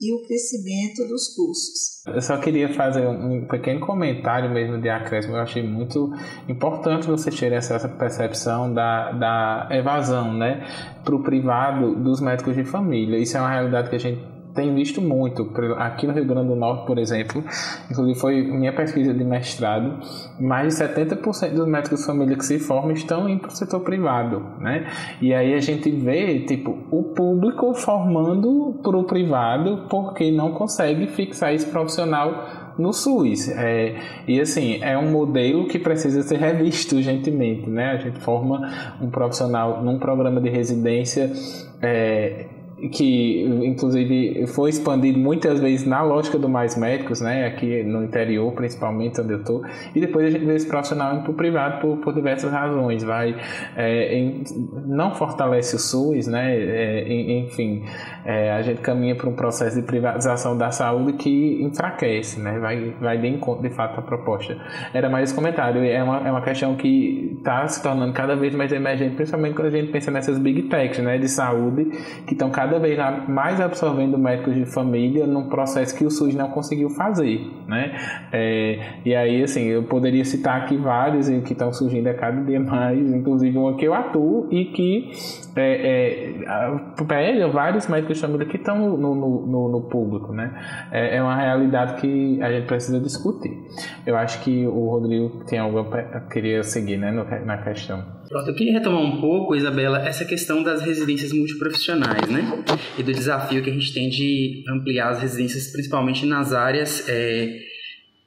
e o crescimento dos cursos. Eu só queria fazer um pequeno comentário mesmo de acréscimo. Eu achei muito importante vocês terem essa percepção da, da evasão né, para o privado dos médicos de família. Isso é uma realidade que a gente tem visto muito. Aqui no Rio Grande do Norte, por exemplo, inclusive foi minha pesquisa de mestrado, mais de 70% dos médicos de família que se formam estão indo para o setor privado, né? E aí a gente vê, tipo, o público formando para o privado porque não consegue fixar esse profissional no SUS. É, e assim, é um modelo que precisa ser revisto urgentemente, né? A gente forma um profissional num programa de residência é, que inclusive foi expandido muitas vezes na lógica do mais médicos, né, aqui no interior, principalmente onde eu estou, e depois a gente vê esse profissional indo para o privado por, por, diversas razões, vai, é, em, não fortalece o SUS, né, é, enfim, é, a gente caminha para um processo de privatização da saúde que enfraquece, né, vai, vai de encontro de fato à proposta. Era mais esse comentário, é uma, é uma questão que está se tornando cada vez mais emergente, principalmente quando a gente pensa nessas big techs, né, de saúde, que estão cada vez mais absorvendo médicos de família num processo que o SUS não conseguiu fazer, né? É, e aí, assim, eu poderia citar aqui vários que estão surgindo a cada dia mais, inclusive uma que eu atuo e que é, é, pegam vários médicos de família que estão no, no, no, no público, né? É, é, uma realidade que a gente precisa discutir. Eu acho que o Rodrigo tem algo queria seguir, né, na questão. Pronto, eu queria retomar um pouco, Isabela, essa questão das residências multiprofissionais, né? E do desafio que a gente tem de ampliar as residências, principalmente nas áreas é,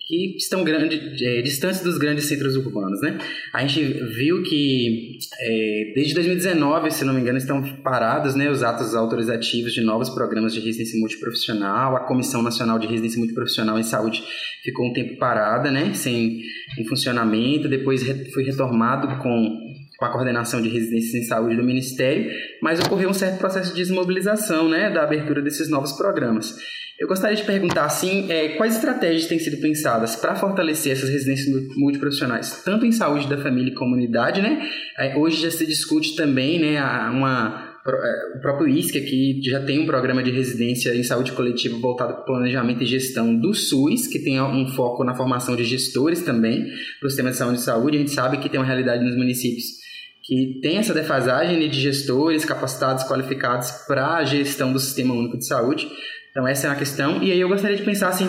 que estão grande, é, distantes dos grandes centros urbanos, né? A gente viu que é, desde 2019, se não me engano, estão parados né, os atos autorizativos de novos programas de residência multiprofissional. A Comissão Nacional de Residência Multiprofissional em Saúde ficou um tempo parada, né? Sem em funcionamento. Depois foi retomado com com a coordenação de residências em saúde do Ministério, mas ocorreu um certo processo de desmobilização né, da abertura desses novos programas. Eu gostaria de perguntar, assim, é, quais estratégias têm sido pensadas para fortalecer essas residências multiprofissionais, tanto em saúde da família e comunidade, né? É, hoje já se discute também, né, uma, é, o próprio ISC aqui já tem um programa de residência em saúde coletiva voltado para o planejamento e gestão do SUS, que tem um foco na formação de gestores também para o sistema de saúde e saúde. A gente sabe que tem uma realidade nos municípios que tem essa defasagem de gestores capacitados, qualificados para a gestão do Sistema Único de Saúde. Então, essa é uma questão. E aí eu gostaria de pensar, assim,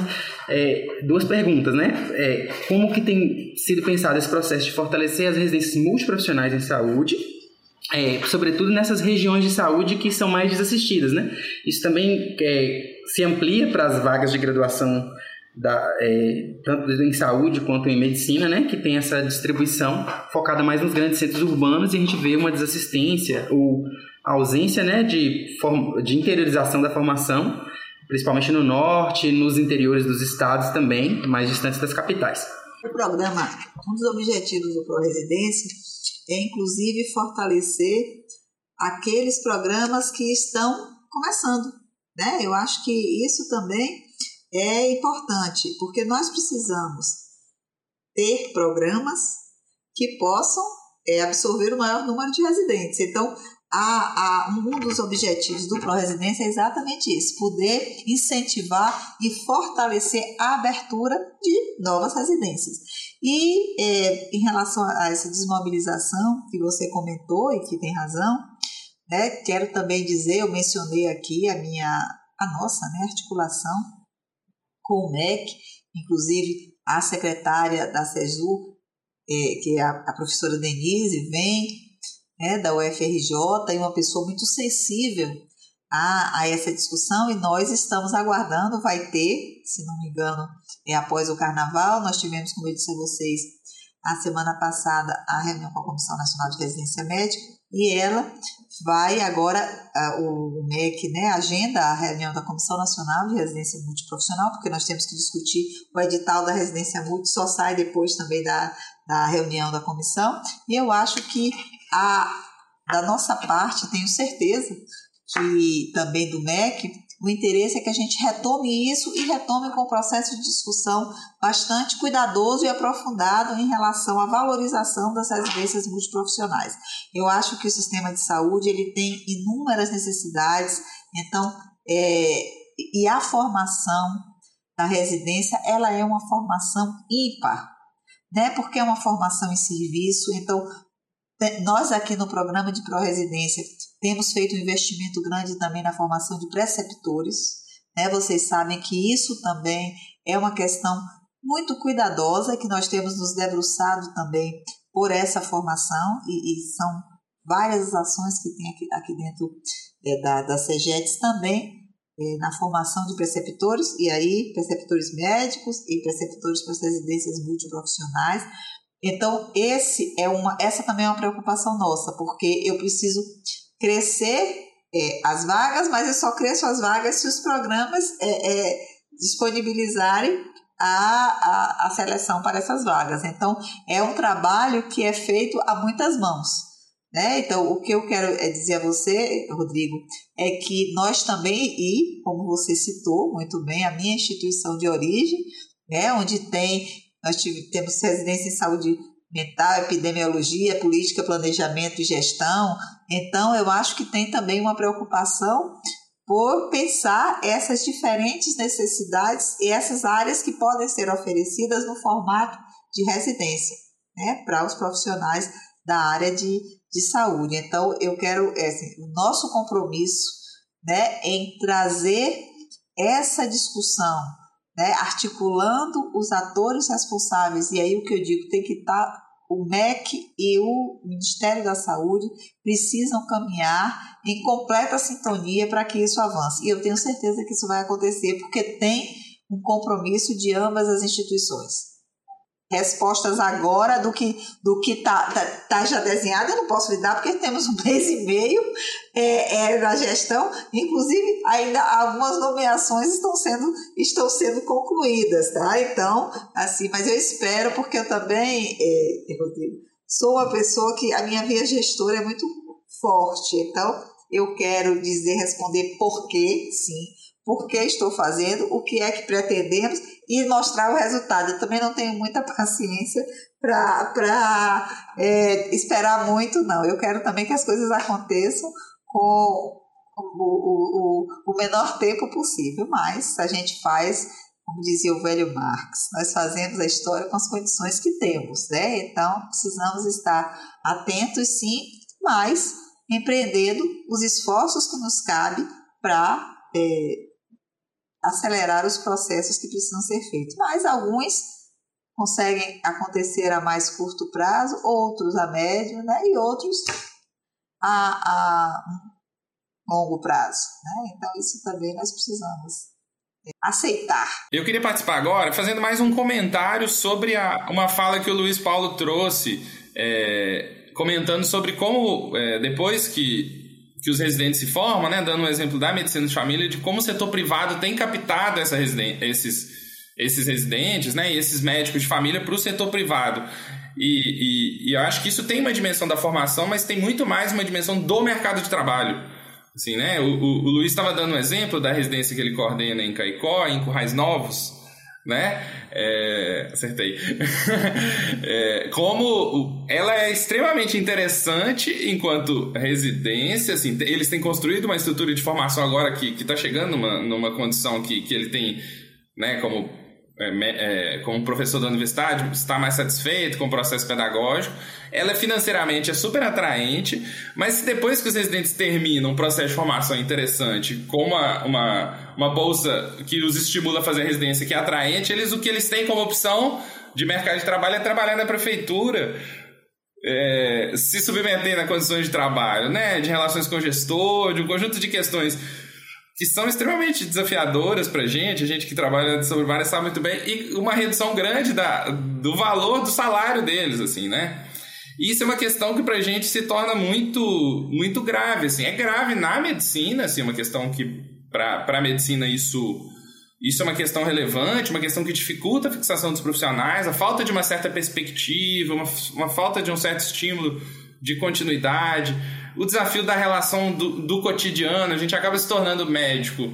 é, duas perguntas, né? É, como que tem sido pensado esse processo de fortalecer as residências multiprofissionais em saúde, é, sobretudo nessas regiões de saúde que são mais desassistidas, né? Isso também é, se amplia para as vagas de graduação da, é, tanto em saúde quanto em medicina, né, que tem essa distribuição focada mais nos grandes centros urbanos e a gente vê uma desassistência ou ausência né, de, de interiorização da formação, principalmente no norte, nos interiores dos estados também, mais distantes das capitais. O programa, um dos objetivos do ProResidência é inclusive fortalecer aqueles programas que estão começando. Né? Eu acho que isso também é importante, porque nós precisamos ter programas que possam é, absorver o maior número de residentes. Então, a, a, um dos objetivos do ProResidência é exatamente isso: poder incentivar e fortalecer a abertura de novas residências. E é, em relação a essa desmobilização que você comentou e que tem razão, né, quero também dizer, eu mencionei aqui a minha, a nossa né, articulação com o MEC, inclusive a secretária da CESU, é, que é a, a, professora Denise, vem né, da UFRJ, e uma pessoa muito sensível a, a essa discussão, e nós estamos aguardando, vai ter, se não me engano, é após o carnaval, nós tivemos, como eu disse a vocês, a semana passada a reunião com a Comissão Nacional de Residência Médica, e ela vai agora, o MEC né, agenda a reunião da Comissão Nacional de Residência Multiprofissional, porque nós temos que discutir o edital da residência multi, só sai depois também da, da reunião da comissão, e eu acho que a, da nossa parte, tenho certeza que também do MEC, o interesse é que a gente retome isso e retome com um processo de discussão bastante cuidadoso e aprofundado em relação à valorização das residências multiprofissionais. Eu acho que o sistema de saúde ele tem inúmeras necessidades, então, é, e a formação da residência ela é uma formação ímpar, né? Porque é uma formação em serviço, então nós aqui no programa de pró-residência temos feito um investimento grande também na formação de preceptores. Né? Vocês sabem que isso também é uma questão muito cuidadosa que nós temos nos debruçado também por essa formação e, e são várias ações que tem aqui, aqui dentro é, da, da também é, na formação de preceptores, e aí preceptores médicos e preceptores para as residências multiprofissionais, então, esse é uma, essa também é uma preocupação nossa, porque eu preciso crescer é, as vagas, mas eu só cresço as vagas se os programas é, é, disponibilizarem a, a, a seleção para essas vagas. Então, é um trabalho que é feito a muitas mãos. Né? Então, o que eu quero é dizer a você, Rodrigo, é que nós também, e como você citou muito bem, a minha instituição de origem, né, onde tem, nós tivemos, temos residência em saúde mental, epidemiologia, política, planejamento e gestão. Então, eu acho que tem também uma preocupação por pensar essas diferentes necessidades e essas áreas que podem ser oferecidas no formato de residência, né, para os profissionais da área de, de saúde. Então, eu quero, é, assim, o nosso compromisso né, em trazer essa discussão, né, articulando os atores responsáveis, e aí o que eu digo tem que estar tá o MEC e o Ministério da Saúde precisam caminhar em completa sintonia para que isso avance. E eu tenho certeza que isso vai acontecer, porque tem um compromisso de ambas as instituições respostas agora do que do que está tá, tá, já desenhado. Eu não posso lhe dar porque temos um mês e meio é, é, na gestão. Inclusive, ainda algumas nomeações estão sendo, estão sendo concluídas, tá? Então, assim, mas eu espero, porque eu também, é, Rodrigo, sou uma pessoa que a minha via gestora é muito forte. Então, eu quero dizer, responder por quê, sim, por que estou fazendo, o que é que pretendemos e mostrar o resultado. Eu também não tenho muita paciência para é, esperar muito, não. Eu quero também que as coisas aconteçam com o, o, o, o menor tempo possível, mas a gente faz, como dizia o velho Marx, nós fazemos a história com as condições que temos, né? Então precisamos estar atentos, sim, mas empreendendo os esforços que nos cabe para é, acelerar os processos que precisam ser feitos. Mas alguns conseguem acontecer a mais curto prazo, outros a médio, né? e outros a, a longo prazo. Né? Então, isso também nós precisamos aceitar. Eu queria participar agora fazendo mais um comentário sobre a, uma fala que o Luiz Paulo trouxe, é, comentando sobre como, é, depois que que os residentes se formam, né, dando um exemplo da medicina de família, de como o setor privado tem captado essa esses, esses residentes né, e esses médicos de família para o setor privado. E, e, e, eu acho que isso tem uma dimensão da formação, mas tem muito mais uma dimensão do mercado de trabalho. Assim, né? o, o, o Luiz estava dando um exemplo da residência que ele coordena em Caicó, em Currais Novos, né? É, acertei. é, como ela é extremamente interessante enquanto residência, assim, eles têm construído uma estrutura de formação agora que está chegando numa, numa condição que, que ele tem, né, como é, é, como professor da universidade, está mais satisfeito com o processo pedagógico. Ela é financeiramente é super atraente, mas depois que os residentes terminam um processo de formação interessante, com uma, uma, uma bolsa que os estimula a fazer residência que é atraente, eles o que eles têm como opção de mercado de trabalho é trabalhar na prefeitura, é, se submeter na condições de trabalho, né, de relações com o gestor, de um conjunto de questões que são extremamente desafiadoras para gente, a gente que trabalha sobre várias sabe muito bem, e uma redução grande da, do valor do salário deles, assim, né? Isso é uma questão que para a gente se torna muito, muito grave, assim, é grave na medicina, assim, uma questão que para a medicina isso isso é uma questão relevante, uma questão que dificulta a fixação dos profissionais, a falta de uma certa perspectiva, uma, uma falta de um certo estímulo de continuidade o desafio da relação do, do cotidiano, a gente acaba se tornando médico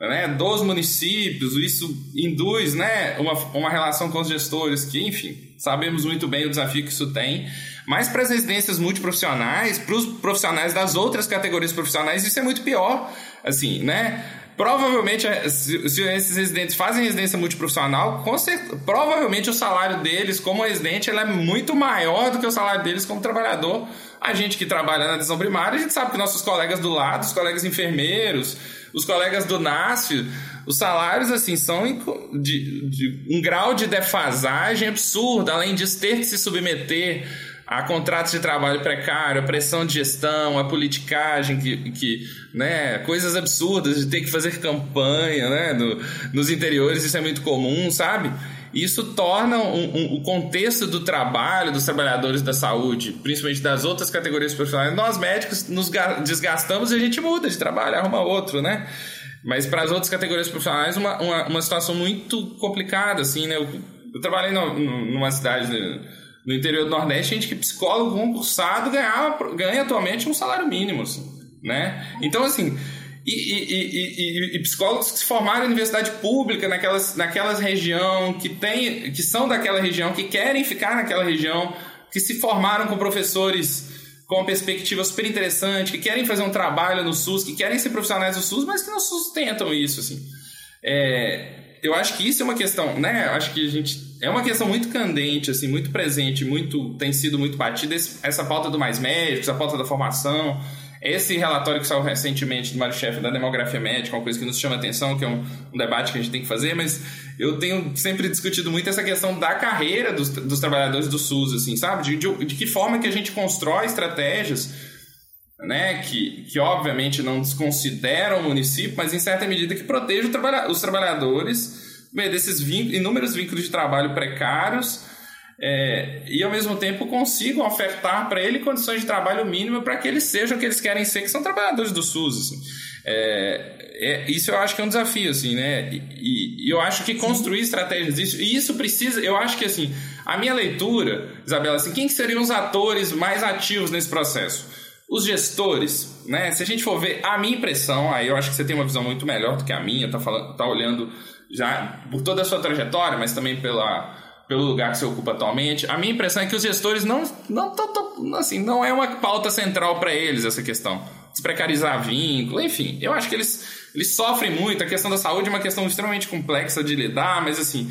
né, dos municípios, isso induz né, uma, uma relação com os gestores, que, enfim, sabemos muito bem o desafio que isso tem. Mas para as residências multiprofissionais, para os profissionais das outras categorias profissionais, isso é muito pior. Assim, né? Provavelmente, é, se, se esses residentes fazem residência multiprofissional, certeza, provavelmente o salário deles como residente é muito maior do que o salário deles como trabalhador. A gente que trabalha na atenção primária, a gente sabe que nossos colegas do lado, os colegas enfermeiros, os colegas do NASF, os salários, assim, são de, de um grau de defasagem absurdo, além disso ter que se submeter a contratos de trabalho precário, a pressão de gestão, a politicagem, que, que, né, coisas absurdas de ter que fazer campanha né, no, nos interiores, isso é muito comum, sabe? Isso torna um, um, o contexto do trabalho dos trabalhadores da saúde, principalmente das outras categorias profissionais, nós médicos nos desgastamos e a gente muda de trabalho, arruma outro, né? Mas para as outras categorias profissionais, uma, uma, uma situação muito complicada, assim, né? Eu, eu trabalhei no, numa cidade no interior do Nordeste, gente que psicólogo concursado ganha, ganha atualmente um salário mínimo, assim, né? Então, assim, e, e, e, e, psicólogos que se formaram em universidade pública naquelas, naquelas região, que, tem, que são daquela região, que querem ficar naquela região, que se formaram com professores com uma perspectiva super interessante, que querem fazer um trabalho no SUS, que querem ser profissionais do SUS, mas que não sustentam isso, assim. É, eu acho que isso é uma questão, né? Acho que a gente é uma questão muito candente, assim, muito presente, muito tem sido muito batida essa pauta do mais médicos, a pauta da formação. Esse relatório que saiu recentemente do Mário-Chefe da demografia médica, uma coisa que nos chama atenção, que é um, um, debate que a gente tem que fazer, mas eu tenho sempre discutido muito essa questão da carreira dos, dos trabalhadores do SUS, assim, sabe? De, de, de que forma que a gente constrói estratégias né, que, que obviamente não desconsideram o município, mas em certa medida que protejam trabalha os trabalhadores desses inúmeros vínculos de trabalho precários é, e ao mesmo tempo consigam ofertar para ele condições de trabalho mínimo para que eles sejam o que eles querem ser, que são trabalhadores do SUS. Assim. É, é, isso eu acho que é um desafio, assim, né? E, e eu acho que construir estratégias disso, e isso precisa, eu acho que assim, a minha leitura, Isabela, assim, quem seriam os atores mais ativos nesse processo? Os gestores, né? Se a gente for ver a minha impressão, aí eu acho que você tem uma visão muito melhor do que a minha, tá, falando, tá olhando já por toda a sua trajetória, mas também pela, pelo lugar que você ocupa atualmente. A minha impressão é que os gestores não, não, não assim, não é uma pauta central para eles essa questão. Desprecarizar vínculo, enfim. Eu acho que eles, eles sofrem muito. A questão da saúde é uma questão extremamente complexa de lidar, mas assim,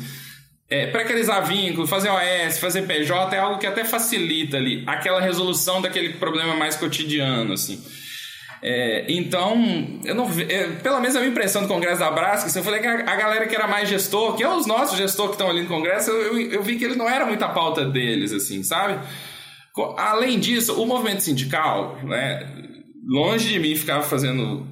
é, precarizar vínculo, fazer OS, fazer PJ é algo que até facilita ali aquela resolução daquele problema mais cotidiano, assim. É, então, eu não é, pelo menos a minha impressão do Congresso da Brasca, eu falei que a, a, galera que era mais gestor, que é os nossos gestores que estão ali no Congresso, eu, eu, eu vi que ele não era muita pauta deles, assim, sabe? Além disso, o movimento sindical, né, longe de mim ficar fazendo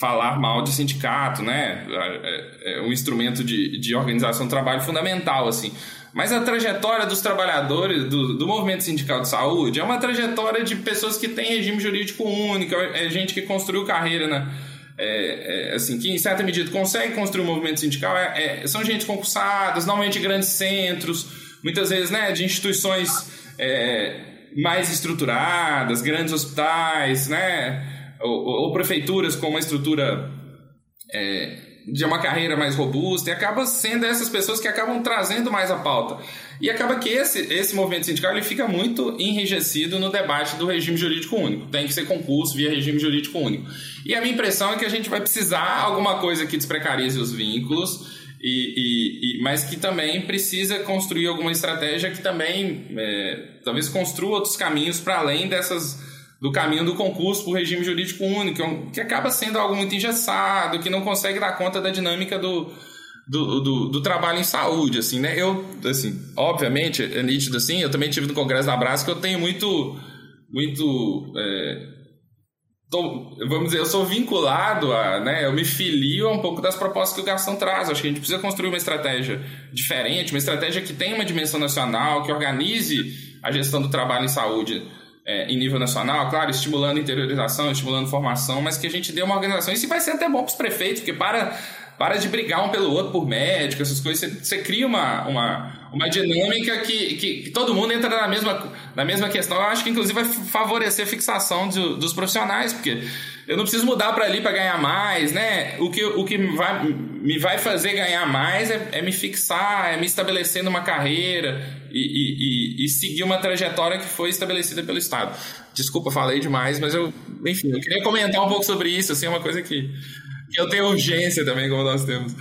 falar mal de sindicato, né? É, é, um instrumento de, de organização do trabalho fundamental, assim. Mas a trajetória dos trabalhadores do, do movimento sindical de saúde é uma trajetória de pessoas que têm regime jurídico único, é gente que construiu carreira na, é, é, assim, que em certa medida consegue construir um movimento sindical, é, é são gente concursadas, normalmente grandes centros, muitas vezes né, de instituições é, mais estruturadas, grandes hospitais, né, ou, ou prefeituras com uma estrutura é, de uma carreira mais robusta e acaba sendo essas pessoas que acabam trazendo mais a pauta. E acaba que esse, esse movimento sindical ele fica muito enrijecido no debate do regime jurídico único. Tem que ser concurso via regime jurídico único. E a minha impressão é que a gente vai precisar alguma coisa que desprecarize os vínculos, e, e, e, mas que também precisa construir alguma estratégia que também é, talvez construa outros caminhos para além dessas do caminho do concurso por regime jurídico único, que acaba sendo algo muito engessado, que não consegue dar conta da dinâmica do, do, do, do, trabalho em saúde, assim, né? Eu, assim, obviamente, é nítido assim, eu também tive no Congresso da Brás que eu tenho muito, muito, é, tô, vamos dizer, eu sou vinculado a, né, eu me filio a um pouco das propostas que o Gastão traz, acho que a gente precisa construir uma estratégia diferente, uma estratégia que tenha uma dimensão nacional, que organize a gestão do trabalho em saúde é, em nível nacional, claro, estimulando interiorização, estimulando formação, mas que a gente dê uma organização. Isso vai ser até bom para os prefeitos, porque para, para de brigar um pelo outro por médico, essas coisas, você, você cria uma, uma, uma dinâmica que, que, que, todo mundo entra na mesma, na mesma questão. Eu acho que, inclusive, vai favorecer a fixação do, dos profissionais, porque eu não preciso mudar para ali para ganhar mais, né? O que, o que vai, me vai fazer ganhar mais é, é me fixar, é me estabelecer numa carreira, e, e, e, seguir uma trajetória que foi estabelecida pelo Estado. Desculpa, falei demais, mas eu, enfim, eu queria comentar um pouco sobre isso, assim, é uma coisa que, eu tenho urgência também, como nós temos.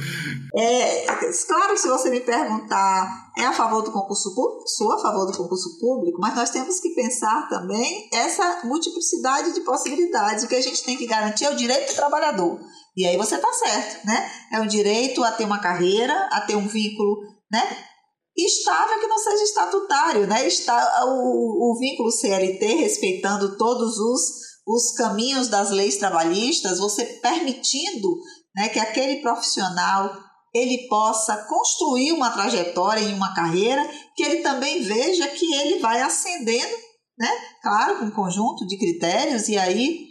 É, claro que se você me perguntar, é a favor do concurso público? Sou a favor do concurso público, mas nós temos que pensar também essa multiplicidade de possibilidades. O que a gente tem que garantir é o direito do trabalhador. E aí você está certo, né? É o direito a ter uma carreira, a ter um vínculo, né? Estável que não seja estatutário, né? Está, o, o vínculo CLT, respeitando todos os, os caminhos das leis trabalhistas, você permitindo né, que aquele profissional ele possa construir uma trajetória em uma carreira, que ele também veja que ele vai ascendendo, né? Claro, com um conjunto de critérios e aí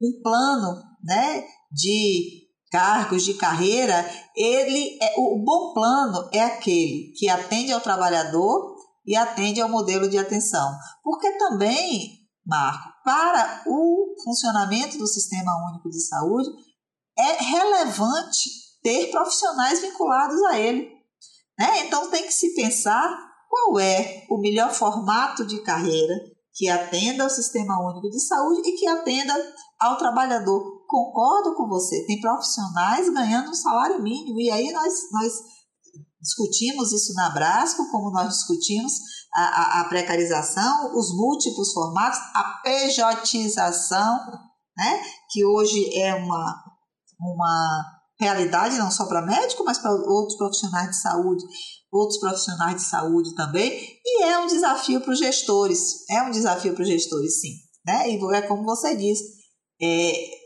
um plano, né, de cargos de carreira, ele é, o bom plano é aquele que atende ao trabalhador e atende ao modelo de atenção. Porque também, Marco, para o funcionamento do Sistema Único de Saúde, é relevante ter profissionais vinculados a ele. Né? Então tem que se pensar qual é o melhor formato de carreira que atenda ao Sistema Único de Saúde e que atenda ao trabalhador concordo com você, tem profissionais ganhando um salário mínimo, e aí nós, nós discutimos isso na Brasco, como nós discutimos a, a, a precarização, os múltiplos formatos, a pejotização, né, que hoje é uma, uma realidade não só para médico, mas para outros profissionais de saúde, outros profissionais de saúde também, e é um desafio para os gestores, é um desafio para os gestores, sim, né, e é como você disse, é,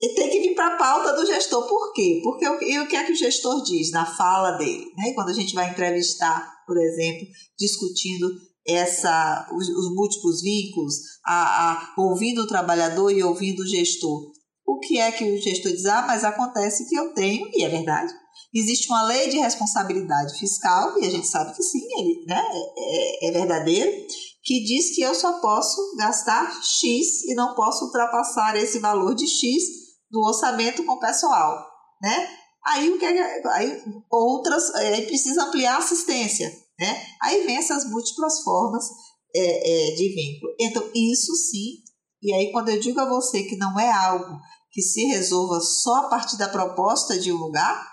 tem que vir para a pauta do gestor. Por quê? Porque o, o que é que o gestor diz na fala dele? Né? Quando a gente vai entrevistar, por exemplo, discutindo essa, os, os múltiplos vínculos, a, a, ouvindo o trabalhador e ouvindo o gestor. O que é que o gestor diz? Ah, mas acontece que eu tenho, e é verdade, existe uma lei de responsabilidade fiscal, e a gente sabe que sim, ele, né, é, é, é verdadeiro, que diz que eu só posso gastar X e não posso ultrapassar esse valor de X do orçamento com o pessoal, né? Aí o que é, aí outras aí precisa ampliar a assistência, né? Aí vem essas múltiplas formas é, é, de vínculo. Então isso sim. E aí quando eu digo a você que não é algo que se resolva só a partir da proposta de um lugar,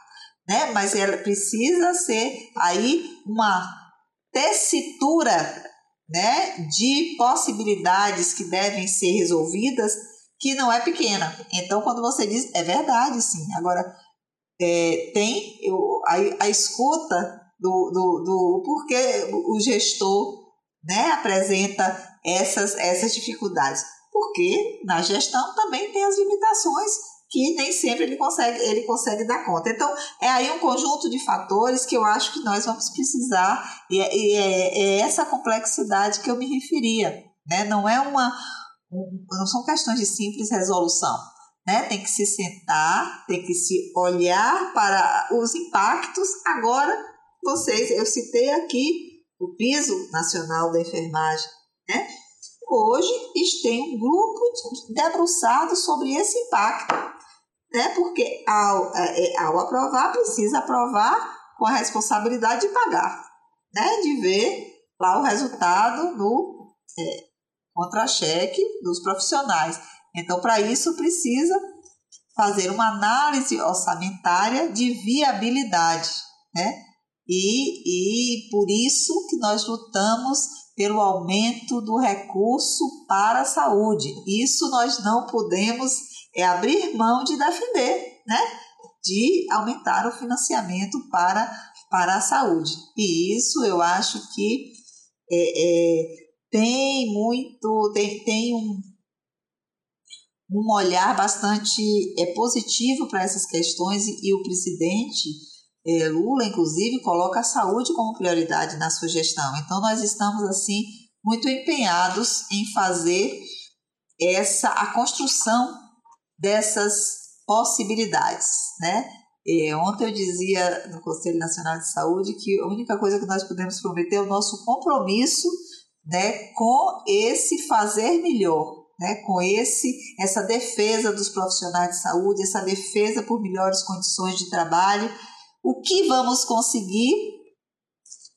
né? Mas ela precisa ser aí uma tessitura, né? De possibilidades que devem ser resolvidas que não é pequena. Então, quando você diz, é verdade, sim. Agora, é, tem eu, a, a escuta do, do, do porquê o gestor né, apresenta essas, essas dificuldades. Porque na gestão também tem as limitações que nem sempre ele consegue, ele consegue dar conta. Então, é aí um conjunto de fatores que eu acho que nós vamos precisar, e é, é, é essa complexidade que eu me referia. Né? Não é uma, não são questões de simples resolução. Né? Tem que se sentar, tem que se olhar para os impactos. Agora, vocês, eu citei aqui o piso nacional da enfermagem. Né? Hoje tem um grupo debruçado sobre esse impacto, né? porque ao, é, é, ao aprovar, precisa aprovar com a responsabilidade de pagar, né? de ver lá o resultado é, contra-cheque dos profissionais. Então, para isso, precisa fazer uma análise orçamentária de viabilidade, né? E, e por isso que nós lutamos pelo aumento do recurso para a saúde. Isso nós não podemos é abrir mão de defender, né? De aumentar o financiamento para, para a saúde. E isso eu acho que é, é tem muito, tem, tem um, um olhar bastante é, positivo para essas questões e, e o presidente é, Lula, inclusive, coloca a saúde como prioridade na sua gestão. Então, nós estamos, assim, muito empenhados em fazer essa a construção dessas possibilidades, né? É, ontem eu dizia no Conselho Nacional de Saúde que a única coisa que nós podemos prometer é o nosso compromisso né, com esse fazer melhor, né, com esse essa defesa dos profissionais de saúde, essa defesa por melhores condições de trabalho. O que vamos conseguir?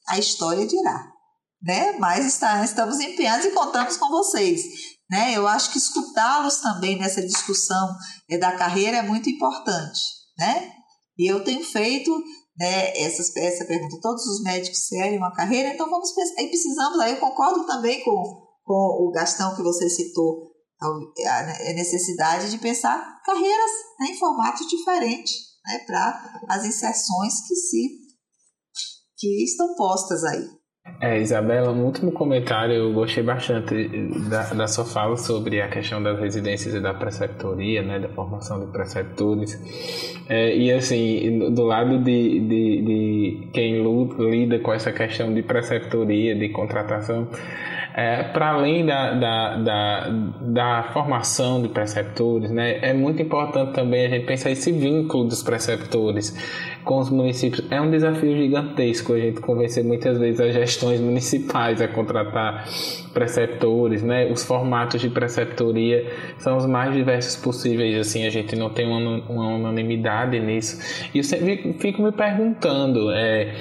A história dirá, né? Mas está, estamos empenhados e contamos com vocês. Né? Eu acho que escutá-los também nessa discussão é, da carreira é muito importante. Né? E eu tenho feito né, essa, essa pergunta. Todos os médicos querem uma carreira, então vamos. Aí precisamos, aí eu concordo também com, com o Gastão que você citou, a, necessidade de pensar carreiras né, em formatos diferentes né, para as inserções que se que estão postas aí. É, Isabela, um último comentário, eu gostei bastante da, da sua fala sobre a questão das residências e da preceptoria, né, da formação de preceptores. É, e assim, do lado de, de, de quem lida com essa questão de preceptoria, de contratação, é, para além da, da, da, da, formação de preceptores, né, é muito importante também a gente pensar esse vínculo dos preceptores com os municípios. É um desafio gigantesco a gente convencer muitas vezes as gestões municipais a contratar preceptores, né? Os formatos de preceptoria são os mais diversos possíveis, assim, a gente não tem uma, uma unanimidade nisso. E eu sempre fico me perguntando, é,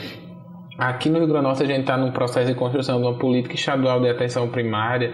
Aqui no Rio Grande do Norte a gente está num processo de construção de uma política estadual de atenção primária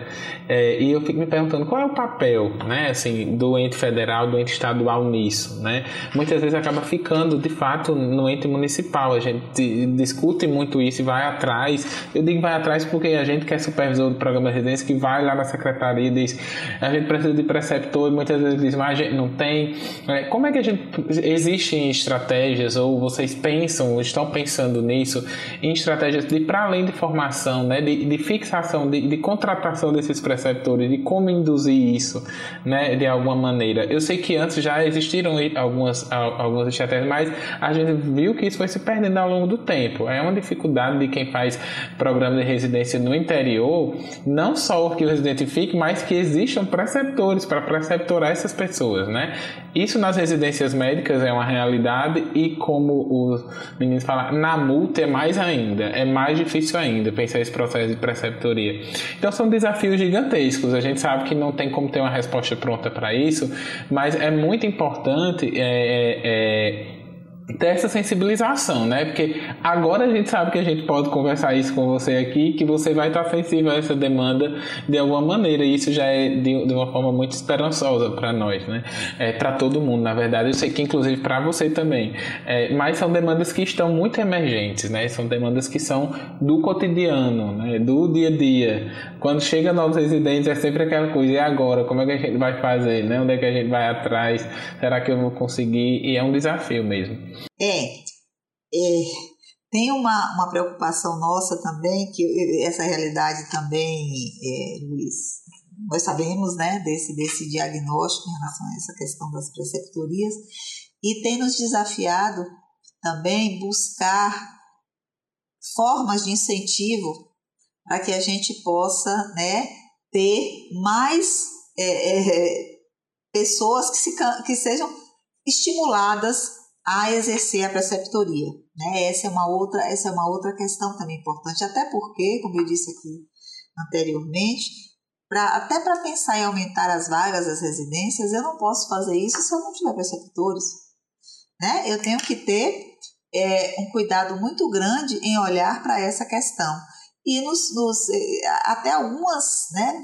é, e eu fico me perguntando qual é o papel, né, assim, do ente federal, do ente estadual nisso, né? Muitas vezes acaba ficando, de fato, no ente municipal. A gente discute muito isso e vai atrás. Eu digo vai atrás porque a gente que é supervisor do programa de residência que vai lá na secretaria e diz a gente precisa de preceptor e muitas vezes diz mas a gente não tem. É, como é que a gente existem estratégias ou vocês pensam, estão pensando nisso? Em estratégias de para além de formação, né, de, de fixação, de, de, contratação desses preceptores, de como induzir isso, né, de alguma maneira. Eu sei que antes já existiram algumas, algumas estratégias, mas a gente viu que isso foi se perdendo ao longo do tempo. É uma dificuldade de quem faz programa de residência no interior, não só que o residente fique, mas que existam preceptores para preceptorar essas pessoas, né? Isso nas residências médicas é uma realidade e como os meninos falaram, na multa é mais ainda, é mais difícil ainda pensar esse processo de preceptoria. Então são desafios gigantescos. A gente sabe que não tem como ter uma resposta pronta para isso, mas é muito importante é, é, é ter essa sensibilização, né? Porque agora a gente sabe que a gente pode conversar isso com você aqui, que você vai estar sensível a essa demanda de alguma maneira, e isso já é de, de uma forma muito esperançosa para nós, né? É, para todo mundo, na verdade. Eu sei que inclusive para você também. É, mas são demandas que estão muito emergentes, né? São demandas que são do cotidiano, né? Do dia a dia. Quando chega novos residentes é sempre aquela coisa, e agora? Como é que a gente vai fazer, né? Onde é que a gente vai atrás? Será que eu vou conseguir? E é um desafio mesmo. É, é tem uma, uma preocupação nossa também, que essa realidade também, é, Luiz, nós sabemos né, desse, desse diagnóstico em relação a essa questão das preceptorias, e tem nos desafiado também buscar formas de incentivo para que a gente possa né, ter mais é, é, pessoas que, se, que sejam estimuladas a exercer a preceptoria. Né? Essa, é uma outra, essa é uma outra questão também importante, até porque, como eu disse aqui anteriormente, pra, até para pensar em aumentar as vagas das residências, eu não posso fazer isso se eu não tiver preceptores. Né? Eu tenho que ter é, um cuidado muito grande em olhar para essa questão. E nos, nos, é, até algumas né,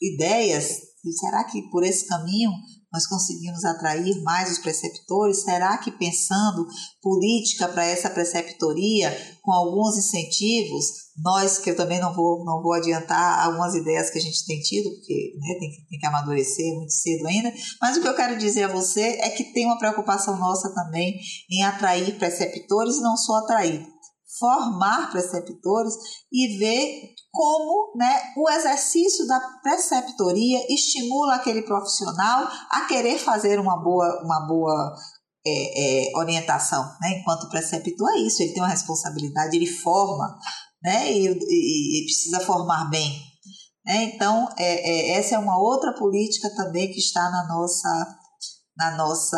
ideias, será que por esse caminho nós conseguimos atrair mais os preceptores? Será que pensando política para essa preceptoria, com alguns incentivos, nós, que eu também não vou, não vou adiantar algumas ideias que a gente tem tido, porque né, tem, que, tem que amadurecer muito cedo ainda, mas o que eu quero dizer a você é que tem uma preocupação nossa também em atrair preceptores não só atrair, formar preceptores e ver como né, o exercício da preceptoria estimula aquele profissional a querer fazer uma boa, uma boa é, é, orientação. Né? Enquanto preceptor é isso, ele tem uma responsabilidade, ele forma né? e, e, e precisa formar bem. Né? Então, é, é, essa é uma outra política também que está na nossa, na nossa,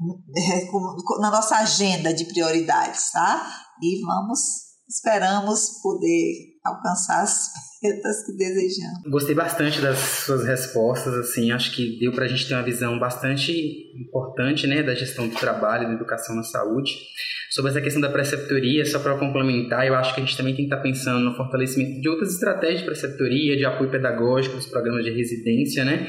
na nossa agenda de prioridades. Tá? E vamos, esperamos poder alcançar as metas que desejamos. Gostei bastante das suas respostas, assim, acho que deu para a gente ter uma visão bastante importante, né, da gestão do trabalho, da educação na saúde. Sobre essa questão da preceptoria, só para complementar, eu acho que a gente também tem que estar tá pensando no fortalecimento de outras estratégias de preceptoria, de apoio pedagógico, dos programas de residência, né,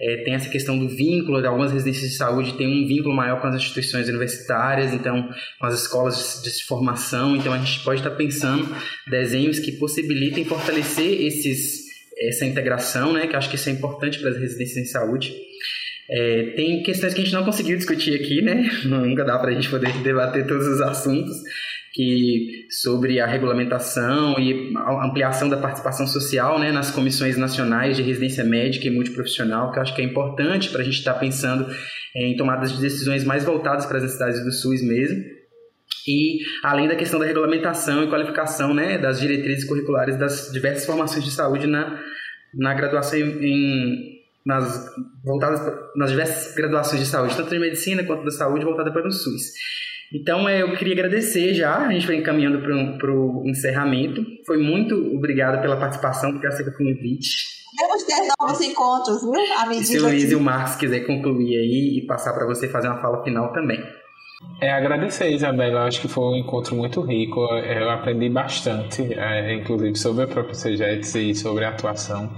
é, tem essa questão do vínculo, de algumas residências de saúde têm um vínculo maior com as instituições universitárias, então com as escolas de, de formação, então a gente pode estar pensando desenhos que possibilitem fortalecer esses, essa integração, né, que acho que isso é importante para as residências em saúde. É, tem questões que a gente não conseguiu discutir aqui, né? Nunca dá para a gente poder debater todos os assuntos, que sobre a regulamentação e a ampliação da participação social né, nas comissões nacionais de residência médica e multiprofissional, que eu acho que é importante para a gente estar tá pensando em tomadas de decisões mais voltadas para as necessidades do SUS mesmo. E além da questão da regulamentação e qualificação né, das diretrizes curriculares das diversas formações de saúde na, na graduação em, nas voltadas nas diversas graduações de saúde, tanto de medicina quanto da saúde voltada para o SUS. Então eu queria agradecer já, a gente vai encaminhando para o encerramento. Foi muito obrigado pela participação, porque aceita o convite. Vamos ter novos encontros, viu? À medida Se o Luiz que... e o Marcos quiser concluir aí e passar para você fazer uma fala final também. É agradecer, Isabela. Acho que foi um encontro muito rico. Eu aprendi bastante, é, inclusive sobre a própria CGETS e sobre a atuação.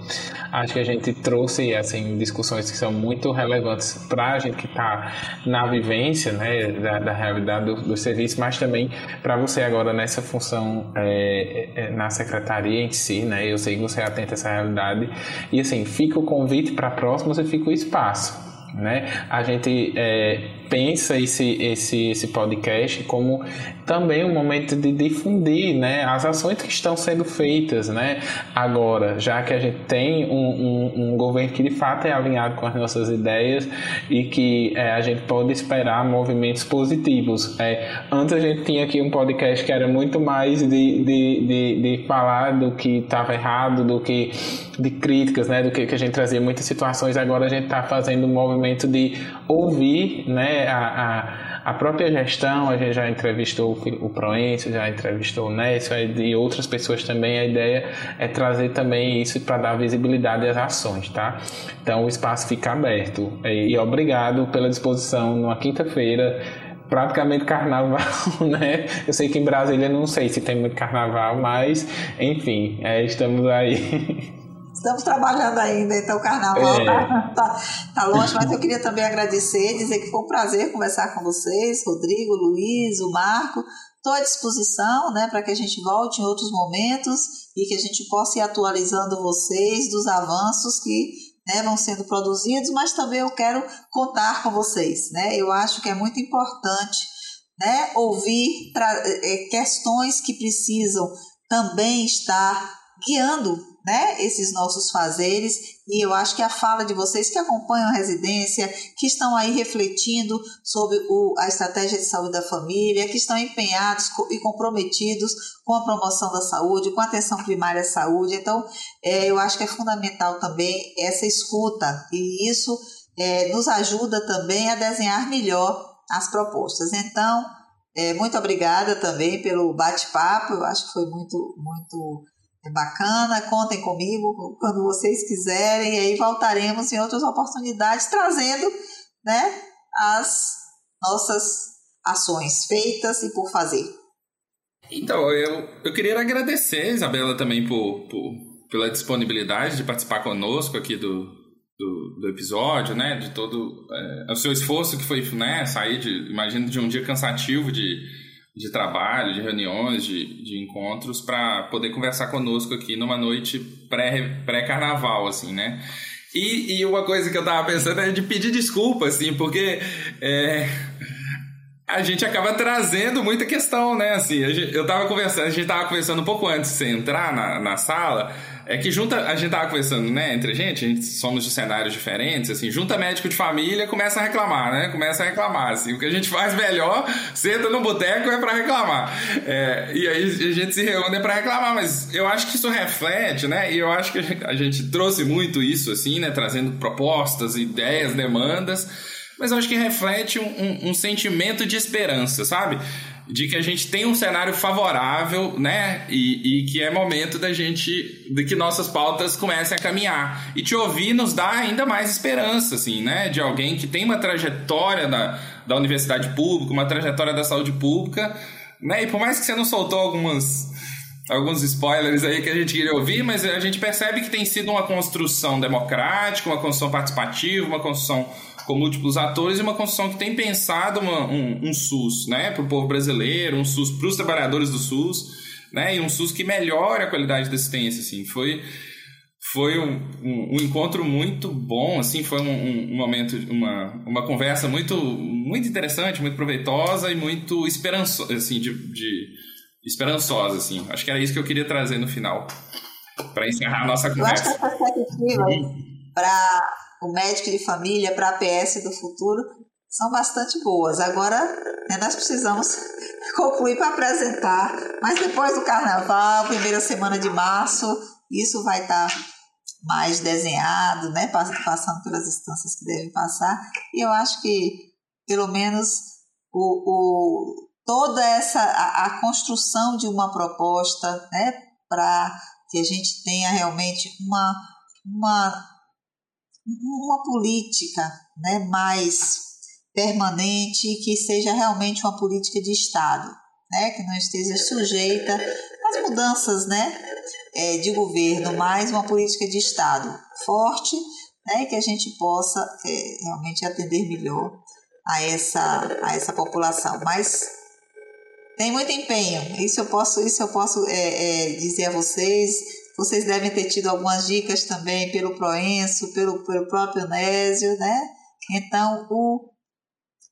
Acho que a gente trouxe assim discussões que são muito relevantes para a gente que está na vivência né, da, da realidade do, do, serviço, mas também para você agora nessa função é, é, na secretaria em si. Né, eu sei que você atenta a essa realidade. E assim, fica o convite para próximos e fica o espaço. Né? A gente é, pensa esse, esse, esse podcast como também um momento de difundir né, as ações que estão sendo feitas né, agora, já que a gente tem um, um, um governo que de fato é alinhado com as nossas ideias e que é, a gente pode esperar movimentos positivos. É, antes a gente tinha aqui um podcast que era muito mais de, de, de, de falar do que estava errado, do que de críticas, né, do que, que a gente trazia muitas situações, agora a gente está fazendo um movimento de ouvir né, a, a, a, própria gestão, a gente já entrevistou o Proencio, já entrevistou o Nécio e outras pessoas também. A ideia é trazer também isso para dar visibilidade às ações, tá? Então o espaço fica aberto. E, e obrigado pela disposição numa quinta-feira praticamente carnaval, né? Eu sei que em Brasília não sei se tem muito carnaval, mas enfim, é, estamos aí. Estamos trabalhando ainda, então o carnaval é. tá, tá, tá, longe, mas eu queria também agradecer, dizer que foi um prazer conversar com vocês, Rodrigo, Luiz, o Marco. Estou à disposição né, para que a gente volte em outros momentos e que a gente possa ir atualizando vocês dos avanços que né, vão sendo produzidos, mas também eu quero contar com vocês. Né? Eu acho que é muito importante né, ouvir é, questões que precisam também estar guiando né, esses nossos fazeres, e eu acho que a fala de vocês que acompanham a residência, que estão aí refletindo sobre o, a estratégia de saúde da família, que estão empenhados e comprometidos com a promoção da saúde, com a atenção primária à saúde. Então, é, eu acho que é fundamental também essa escuta, e isso é, nos ajuda também a desenhar melhor as propostas. Então, é, muito obrigada também pelo bate-papo, eu acho que foi muito, muito é bacana, contem comigo quando vocês quiserem, e aí voltaremos em outras oportunidades trazendo né, as nossas ações feitas e por fazer. Então, eu, eu queria agradecer, Isabela, também por, por pela disponibilidade de participar conosco aqui do, do, do episódio, né? De todo é, o seu esforço que foi, né? Sair de, imagino, de um dia cansativo de de trabalho, de reuniões, de, de encontros, para poder conversar conosco aqui numa noite pré-carnaval, pré assim, né? E, e, uma coisa que eu tava pensando é de pedir desculpa, assim, porque é, a gente acaba trazendo muita questão, né? Assim, eu tava conversando, a gente tava conversando um pouco antes de você entrar na, na sala é que junta, a gente tava conversando, né, entre a gente, a gente somos de cenários diferentes, assim, junta médico de família, começa a reclamar, né? Começa a reclamar, assim, o que a gente faz melhor, senta no boteco é para reclamar. É, e aí a gente se reúne para reclamar, mas eu acho que isso reflete, né? E eu acho que a gente trouxe muito isso, assim, né, trazendo propostas, ideias, demandas, mas eu acho que reflete um, um, um sentimento de esperança, sabe? De que a gente tem um cenário favorável, né? E, e, que é momento da gente, de que nossas pautas comecem a caminhar. E te ouvir nos dá ainda mais esperança, assim, né? De alguém que tem uma trajetória da, da universidade pública, uma trajetória da saúde pública, né? E por mais que você não soltou algumas alguns spoilers aí que a gente queria ouvir, mas a gente percebe que tem sido uma construção democrática, uma construção participativa, uma construção com múltiplos atores e uma construção que tem pensado uma, um, um, SUS né, para o povo brasileiro, um SUS para os trabalhadores do SUS, né, e um SUS que melhore a qualidade da assistência. Assim. Foi, foi um, um, um, encontro muito bom, assim, foi um, momento, uma, uma conversa muito, muito interessante, muito proveitosa e muito esperançosa, assim, de, de esperançosa, assim. Acho que era isso que eu queria trazer no final, para encerrar a nossa conversa. Eu acho que essa perspectiva para o médico de família, para a APS do futuro, são bastante boas. Agora, né, nós precisamos concluir para apresentar, mas depois do carnaval, primeira semana de março, isso vai estar tá mais desenhado, né, passando pelas instâncias que devem passar. E eu acho que, pelo menos, o, o toda essa a, a, construção de uma proposta, né, para que a gente tenha realmente uma uma uma política, né, mais permanente que seja realmente uma política de Estado, né, que não esteja sujeita às mudanças, né, é, de governo, mas uma política de Estado forte, né, que a gente possa é, realmente atender melhor a essa, a essa população. Mas tem muito empenho, isso eu posso, isso eu posso é, é dizer a vocês. Vocês devem ter tido algumas dicas também pelo Proenço, pelo, pelo próprio Nésio, né? Então, o,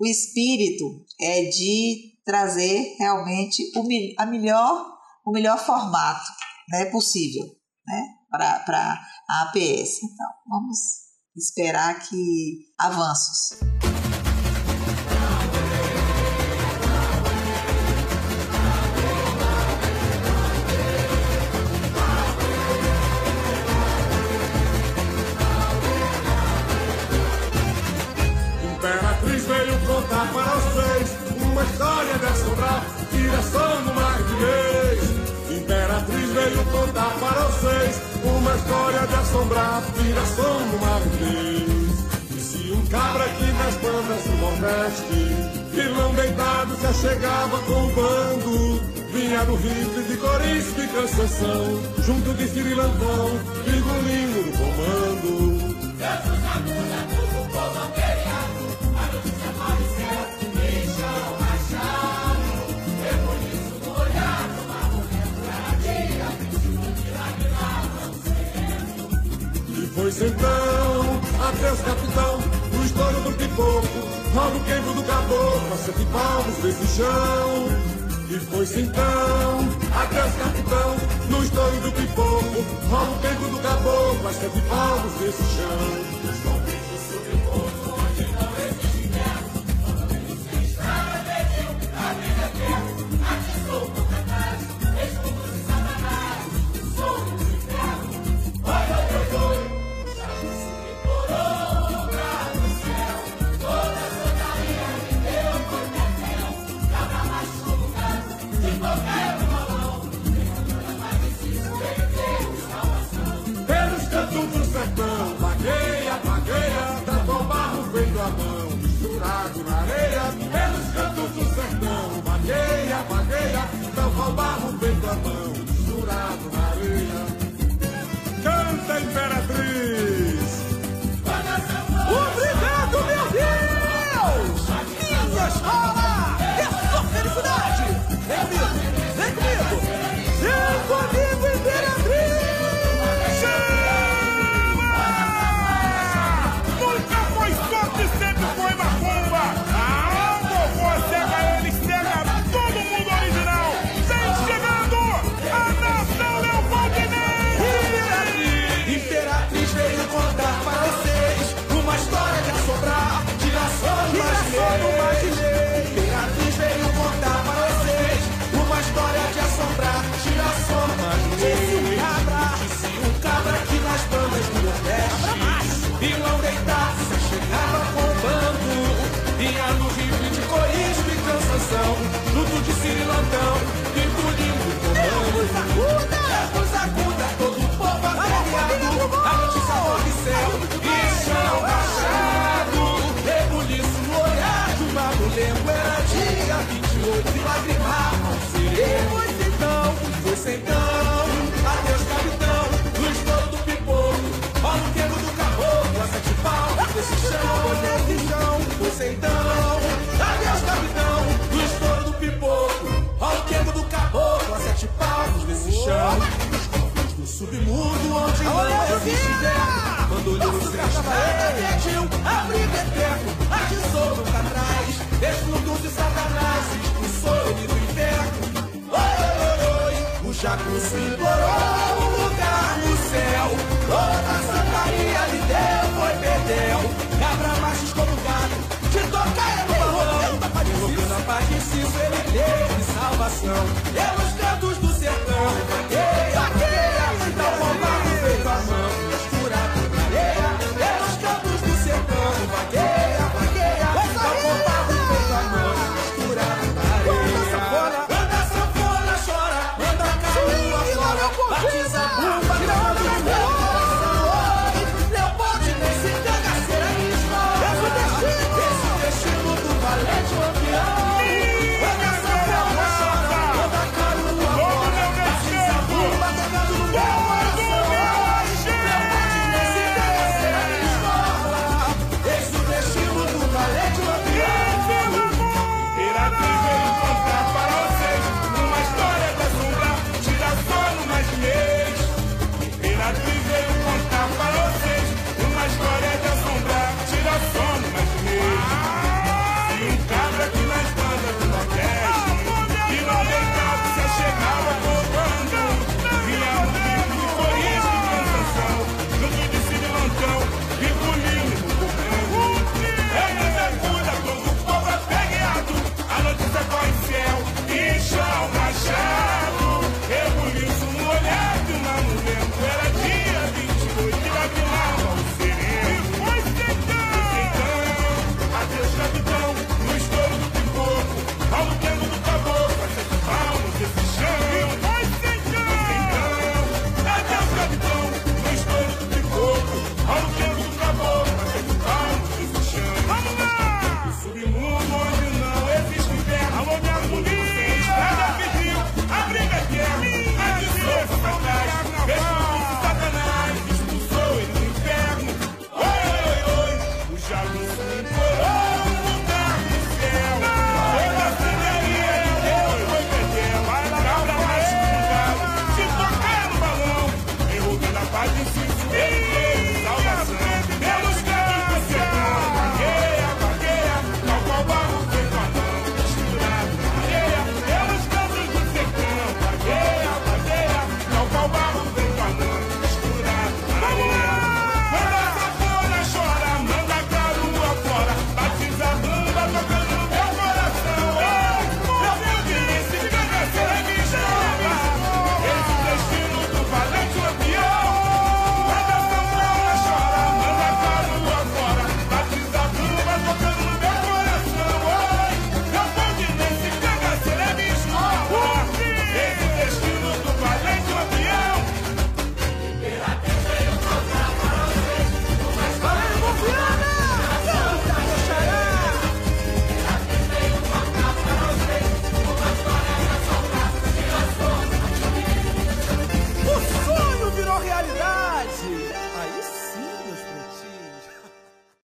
o espírito é de trazer realmente o, a melhor, o melhor formato né, possível né, para a APS. Então, vamos esperar que avanços. História de assombrar, viração no marquês. Disse um cabra aqui nas bandas do Nordeste, vilão deitado se achegava com o bando. Vinha no rifle de corisco e canção, junto de Cirilantão, Virgulino no comando. Deus Pois então, adeus capitão, o estouro do pipoco, rola o queimo do caboclo, a sete palmos desse chão. E foi então, adeus capitão, no estouro do pipoco, rola o queimo do caboclo, a sete palmos desse chão. lover. brava, repetiu, abriga eterno, a tesouro pra trás, Explodiu de Satanás, expulsou ele do inferno. Oi, oi, oi, o jacuço implorou um lugar no céu, toda a santaria lhe deu, foi perdeu, cabra macho excomungado, te tocar é O envolveu na paz de Cícero, ele deu de salvação, pelos cantos do sertão,